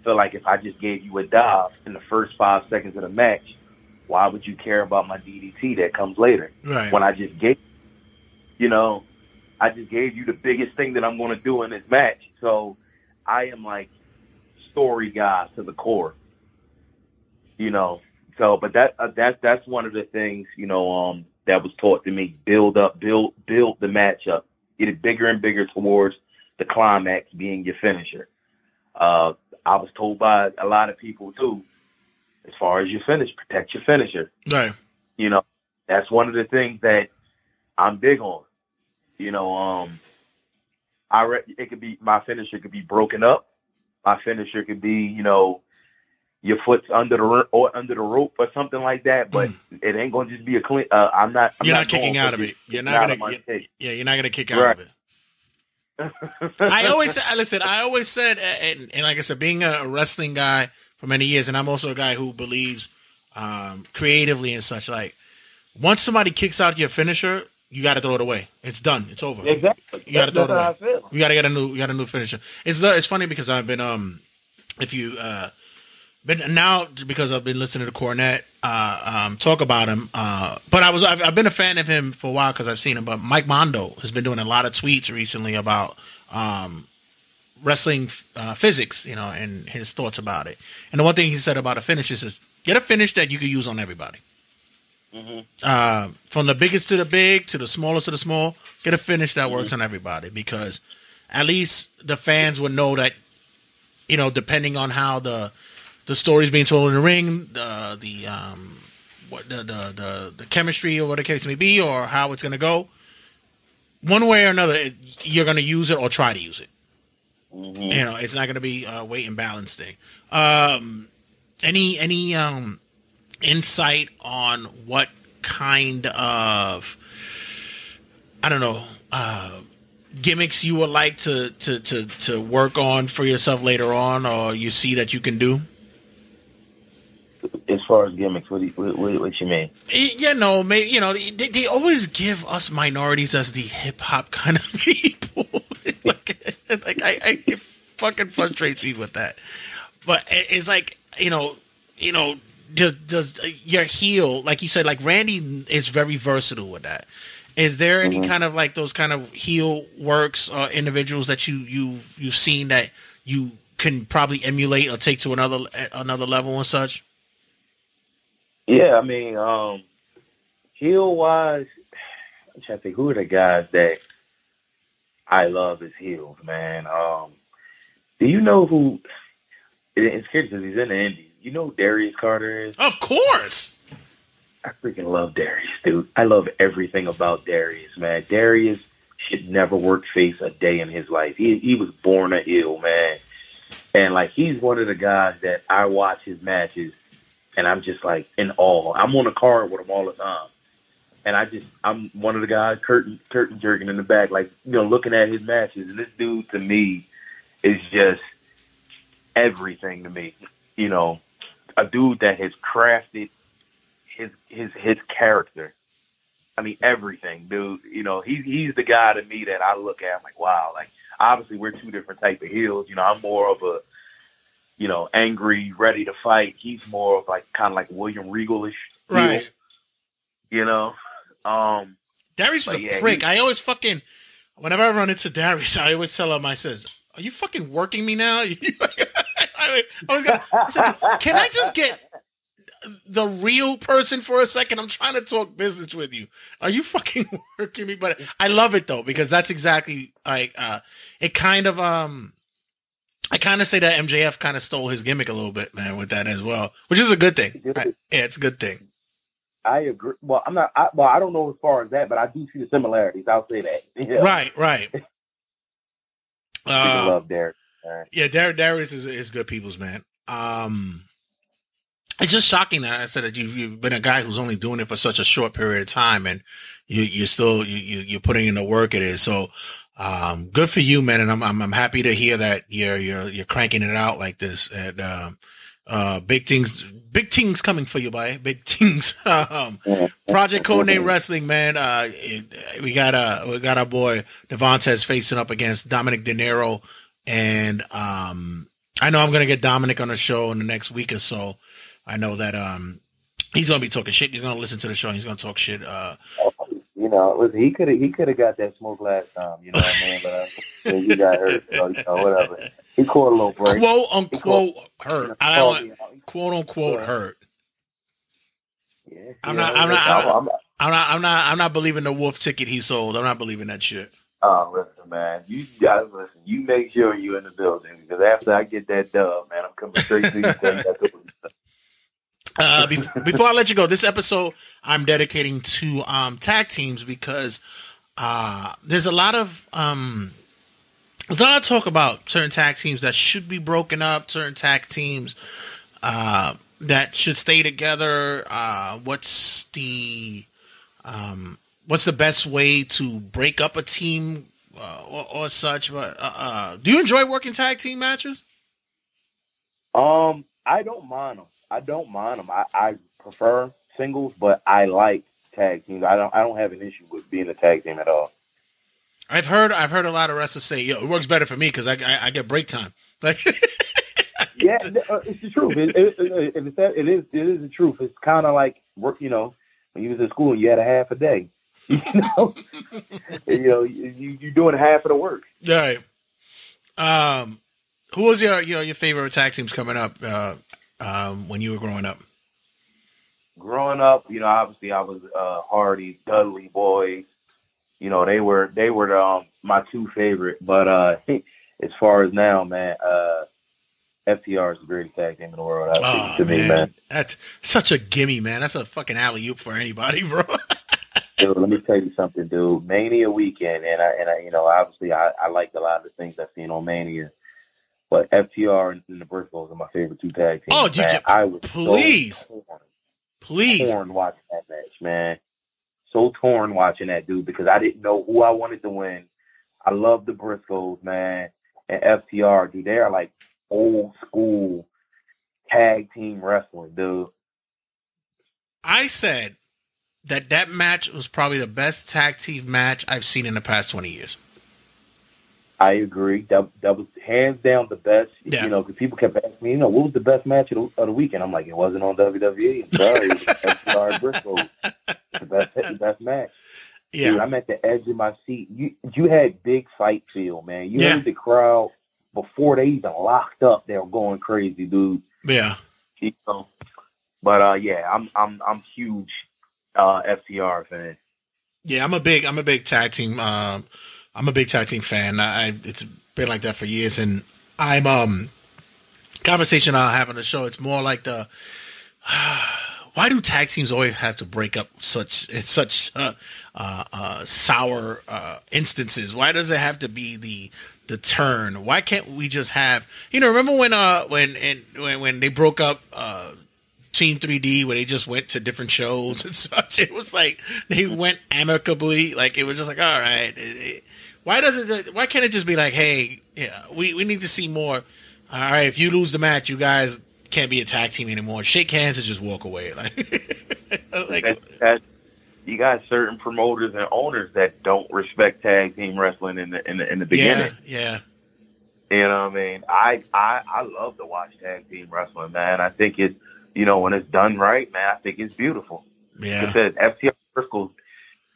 So like if I just gave you a dive in the first five seconds of the match, why would you care about my DDT that comes later? Right. When I just gave, you know, I just gave you the biggest thing that I'm going to do in this match. So I am like story guy to the core, you know. So, but that uh, that's that's one of the things you know um that was taught to me: build up, build build the match up, get it bigger and bigger towards the climax being your finisher. Uh, I was told by a lot of people too, as far as your finish, protect your finisher. Right. You know, that's one of the things that I'm big on. You know, um, I re- it could be my finisher could be broken up. My finisher could be, you know, your foot's under the or under the rope or something like that. But it ain't gonna just be a clean. Uh, I'm not. I'm Mm. You're not, going kicking out of it. You're not gonna. my Yeah, you're not gonna kick out Right. of it. I always I listen. I always said, and, and like I said, being a wrestling guy for many years, and I'm also a guy who believes um, creatively and such. Like once somebody kicks out your finisher, you got to throw it away. It's done. It's over. Exactly. You got to throw it away. You got to get a new. You got a new finisher. It's uh, it's funny because I've been um, if you uh, been now because I've been listening to Cornette uh um talk about him uh, but I was I've, I've been a fan of him for a while because I've seen him. But Mike Mondo has been doing a lot of tweets recently about um wrestling uh, physics, you know, and his thoughts about it. And the one thing he said about a finish is get a finish that you can use on everybody. Uh, from the biggest to the big to the smallest to the small, get a finish that works on everybody because at least the fans would know that, you know, depending on how the the story's being told in the ring, the the um what the the the, the chemistry or what the case may be, or how it's gonna go, one way or another, it, you're gonna use it or try to use it. You know, it's not going to be a weight and balance thing. Um, any any um, insight on what kind of I don't know uh, gimmicks you would like to, to to to work on for yourself later on, or you see that you can do? As far as gimmicks, what do you, what, what, you mean? You know, maybe you know they, they always give us minorities as the hip hop kind of people. like, like I, I, it fucking frustrates me with that. But it's like you know, you know, does, does your heel, like you said, like Randy is very versatile with that. Is there any Mhm. kind of like those kind of heel works or individuals that you you you've seen that you can probably emulate or take to another another level and such? Yeah, I mean, um, heel wise, I'm trying to think who are the guys that I love as heels, man. Um, do you know who? it- It's curious because he's in the Indies. You know who Darius Carter is? Of course. I freaking love Darius, dude. I love everything about Darius, man. Darius should never work face a day in his life. He he was born a heel, man. And like he's one of the guys that I watch his matches and I'm just like in awe. I'm on a card with him all the time. And I just I'm one of the guys curtain curtain jerking in the back, like, you know, looking at his matches. And this dude to me is just everything to me. You know, a dude that has crafted his his his character. I mean everything, dude. You know, he's he's the guy to me that I look at. I'm like, wow. Like obviously we're two different type of heels. You know, I'm more of a you know angry, ready to fight. He's more of like kind of like William Regalish, Right. You know, um, Darius is a yeah, prick. he- I always fucking whenever I run into Darius, I always tell him, I says, "Are you fucking working me now?" I, I was gonna, I said, "Can I just get the real person for a second? I'm trying to talk business with you. Are you fucking working me?" But I love it though because that's exactly like uh, it kind of um. I kind of say that MJF kind of stole his gimmick a little bit, man, with that as well, which is a good thing. I- yeah, it's a good thing. I agree. Well, I'm not. I, well, I don't know as far as that, but I do see the similarities. I'll say that. Yeah. Right, right. People Uh, love Derek. man. Yeah, Dar- Darius is, is good people's man. Um, it's just shocking that I said that you've, you've been a guy who's only doing it for such a short period of time, and you you're still you, you you're putting in the work it is. So, um, good for you, man, and I'm I'm, I'm happy to hear that you're you're you're cranking it out like this. And um, uh, big things, big things coming for you, boy. Big things. um, Project Codename Wrestling, man. Uh, it, we got uh, we got our boy Devontae facing up against Dominic De Niro, and um, I know I'm gonna get Dominic on the show in the next week or so. I know that um, he's gonna be talking shit. He's gonna listen to the show. and He's gonna talk shit. Uh, know, listen, he could have he could have got that smoke last time. You know what I mean? But uh, he got hurt. So, you know, whatever. He caught a little break. quote unquote caught- hurt. I don't, quote unquote hurt. Yeah, I'm not. I'm not. I'm, I'm- not. I'm not. I'm not. I'm not believing the wolf ticket he sold. I'm not believing that shit. Oh, listen, man. You gotta listen. You make sure you're in the building because after I get that dub, man, I'm coming straight to you. Tell you that's what- Uh, be- before I let you go, this episode I'm dedicating to um, tag teams because uh, there's a lot of um, there's a lot of talk about certain tag teams that should be broken up, certain tag teams uh, that should stay together. Uh, what's the um, what's the best way to break up a team uh, or, or such? But uh, uh, do you enjoy working tag team matches? Um, I don't mind them. I don't mind them. I, I prefer singles, but I like tag teams. I don't. I don't have an issue with being a tag team at all. I've heard I've heard a lot of wrestlers say, "Yo, it works better for me because I, I I get break time." Like, Yeah, uh, it's the truth. It, it, it, it, it, it is. It is the truth. It's kind of like work. You know, when you was in school and you had a half a day. You know, you know, you you doing half of the work. all right. Um, who was your your your favorite tag teams coming up uh, um, when you were growing up? growing up, you know, obviously I was uh Hardy, Dudley boys. You know, they were they were the, um my two favorite. But uh as far as now, man, uh FTR is the greatest tag team in the world. I Oh to man. me, man. that's such a gimme, man. That's a fucking alley oop for anybody, bro. Dude, let me tell you something, dude. Mania weekend, and I and I, you know, obviously I, I liked a lot of the things I've seen on Mania. But FTR and, and the Briscoes are my favorite two tag teams. Oh, dude, man. you- I was please. so torn. Please, torn watching that match, man. So torn watching that dude because I didn't know who I wanted to win. I love the Briscoes, man, and FTR, dude. They are like old school tag team wrestling, dude. I said that that match was probably the best tag team match I've seen in the past twenty years. I agree. That, that was hands down the best. Yeah. You know, because people kept asking me, you know, what was the best match of the, of the weekend? I'm like, it wasn't on WWE. I'm sorry, FTR and The best, the best match. Yeah, Dude, I'm at the edge of my seat. You you had big fight feel, man. You Yeah. heard the crowd before they even locked up. They were going crazy, dude. yeah. You know? But uh, yeah, I'm I'm I'm huge uh, FTR fan. Yeah, I'm a big I'm a big tag team um I'm a big tag team fan. I it's been like that for years and I'm um conversation I'll have on the show, it's more like the why do tag teams always have to break up such such uh, uh, uh, sour uh, instances? Why does it have to be the the turn? Why can't we just have you know? Remember when uh when and when when they broke up uh Team 3D where they just went to different shows and such. It was like they went amicably. Like it was just like, all right. It- it- why does it? Why can't it just be like, hey, yeah, we we need to see more. All right, if you lose the match, you guys can't be a tag team anymore. Shake hands and just walk away. Like, like That, that, you got certain promoters and owners that don't respect tag team wrestling in the in the, in the beginning. yeah, yeah. You know what I mean? I, I I love to watch tag team wrestling, man. I think it's you know when it's done right, man. I think it's beautiful. Yeah. Says FTR Briscoes.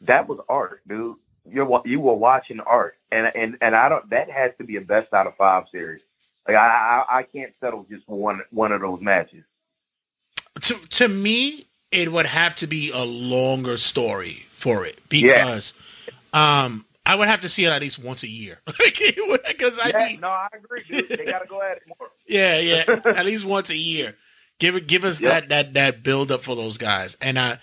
That was art, dude. You're you were watching art, and and and I don't. That has to be a best out of five series. Like I I, I can't settle just for one one of those matches. to to me, it would have to be a longer story for it because um I would have to see it at least once a year. Because I Yeah, need no, I agree, dude. They got to go at it more. Yeah, yeah, at least once a year. Give it, give us Yep. that that that build up for those guys. And I,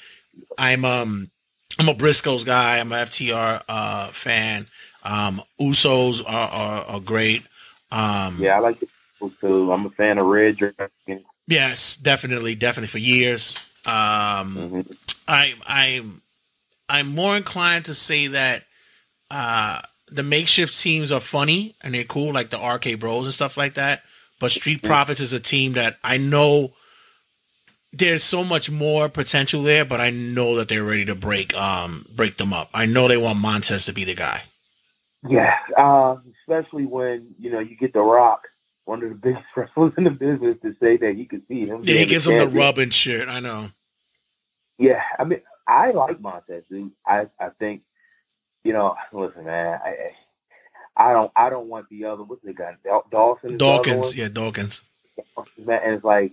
I'm um, I'm a Briscoes guy. I'm a FTR uh fan. Um, Usos are are, are great. Um, Yeah, I like Usos. too. I'm a fan of Red Dragon. Yes, definitely, definitely for years. Um, Mm-hmm. I, I'm, I'm more inclined to say that uh, the makeshift teams are funny and they're cool, like the RK Bros and stuff like that. But Street Profits is a team that I know there's so much more potential there, but I know that they're ready to break um break them up. I know they want Montez to be the guy. Yeah, uh, especially when you know you get The Rock, one of the biggest wrestlers in the business, to say that he could see him. Yeah, he gives him the rub and shit. I know. Yeah, I mean, I like Montez, dude. I I think, you know, listen, man, I I don't I don't want the other what's the guy Dawson. is Dawkins, yeah, Dawkins. And it's like,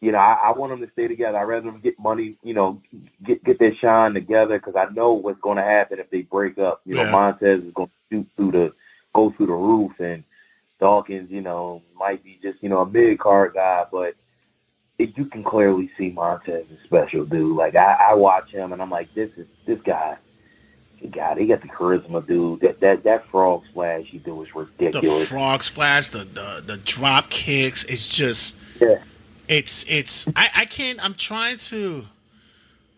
you know, I, I want them to stay together. I'd rather them get money, you know, get get their shine together because I know what's going to happen if they break up. You know, Montez is going to shoot through the go through the roof, and Dawkins, you know, might be just you know a mid card guy, but it, you can clearly see Montez is special, dude. Like I, I watch him and I'm like, this is this guy. He got he got the charisma, dude. That that that frog splash he do is ridiculous. The frog splash, the the the drop kicks. It's just Yeah. It's it's I, I can't I'm trying to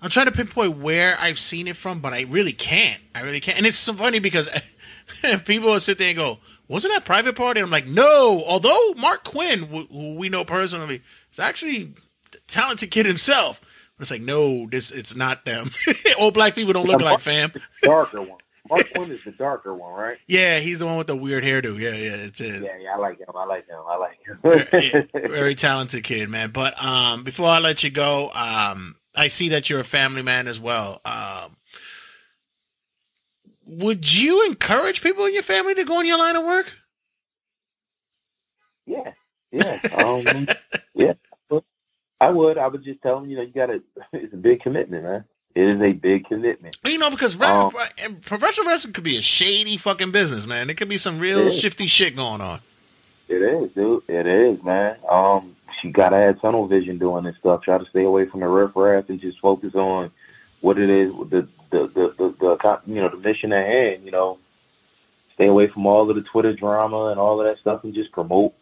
I'm trying to pinpoint where I've seen it from, but I really can't. I really can't. And it's so funny because people will sit there and go, Wasn't that private party? I'm like, no. Although Marq Quen, who we know personally, is actually a talented kid himself. But it's like, no, this it's not them. All black people don't look like fam. darker one. Marq Quen is the darker one, right? Yeah, he's the one with the weird hairdo. Yeah, yeah, it's it. Yeah, yeah, I like him. I like him. I like him. very, very talented kid, man. But um, before I let you go, um, I see that you're a family man as well. Um, would you encourage people in your family to go in your line of work? yeah, yeah, um, yeah. I would. I would just tell them, you know, you got to. It's a big commitment, man. It is a big commitment. You know, because Um, and professional wrestling could be a shady fucking business, man. It could be some real shifty shit going on. It is, dude. It is, man. Um, she gotta have tunnel vision doing this stuff. Try to stay away from the riffraff and just focus on what it is, the the the the, the you know the mission at hand. You know, stay away from all of the Twitter drama and all of that stuff, and just promote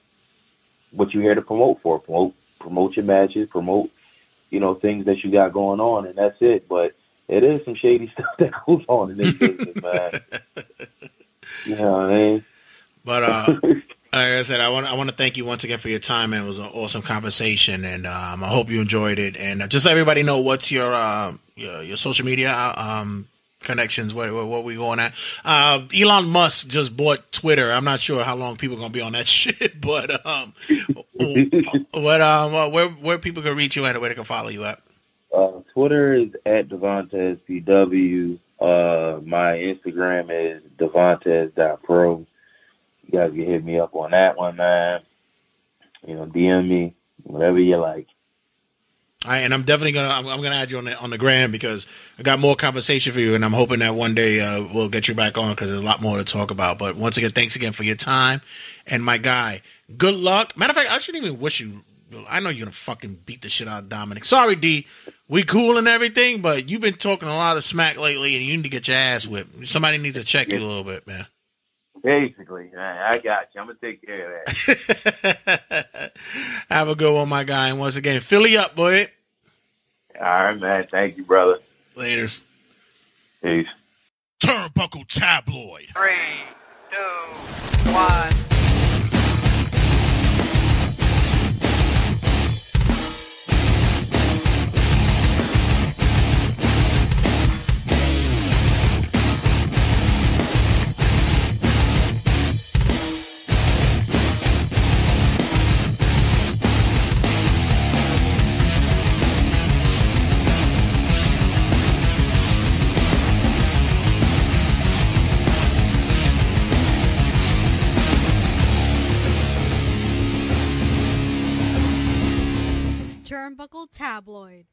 what you're here to promote for. Promote promote your matches. Promote you know things that you got going on, and that's it. But it is some shady stuff that goes on in this business, man. You know what I mean? But uh, like I said, I want I want to thank you once again for your time, man. It was an awesome conversation, and um, I hope you enjoyed it. And uh, just let everybody know what's your uh, your, your social media um, connections. What, what what we going at? Uh, Elon Musk just bought Twitter. I'm not sure how long people are gonna be on that shit, but um, what um, uh, where where people can reach you at, and where they can follow you at. Uh, Twitter is at Devontes PW. Uh, my Instagram is Devontes.pro. You guys can hit me up on that one, man. You know, DM me, whatever you like. And I'm definitely gonna I'm, I'm gonna add you on the on the gram because I got more conversation for you, and I'm hoping that one day uh, we'll get you back on because there's a lot more to talk about. But once again, thanks again for your time, and my guy, good luck. Matter of fact, I shouldn't even wish you. I know you're gonna fucking beat the shit out of Dominic. Sorry, D. We cool and everything, but you've been talking a lot of smack lately, and you need to get your ass whipped. Somebody needs to check you a little bit, man. Basically, I got you. I'm gonna take care of that. Have a good one, my guy. And once again, Philly up, boy. All right, man. Thank you, brother. Laters. Peace. Turnbuckle Tabloid. Three, two, one. Turnbuckle Tabloid.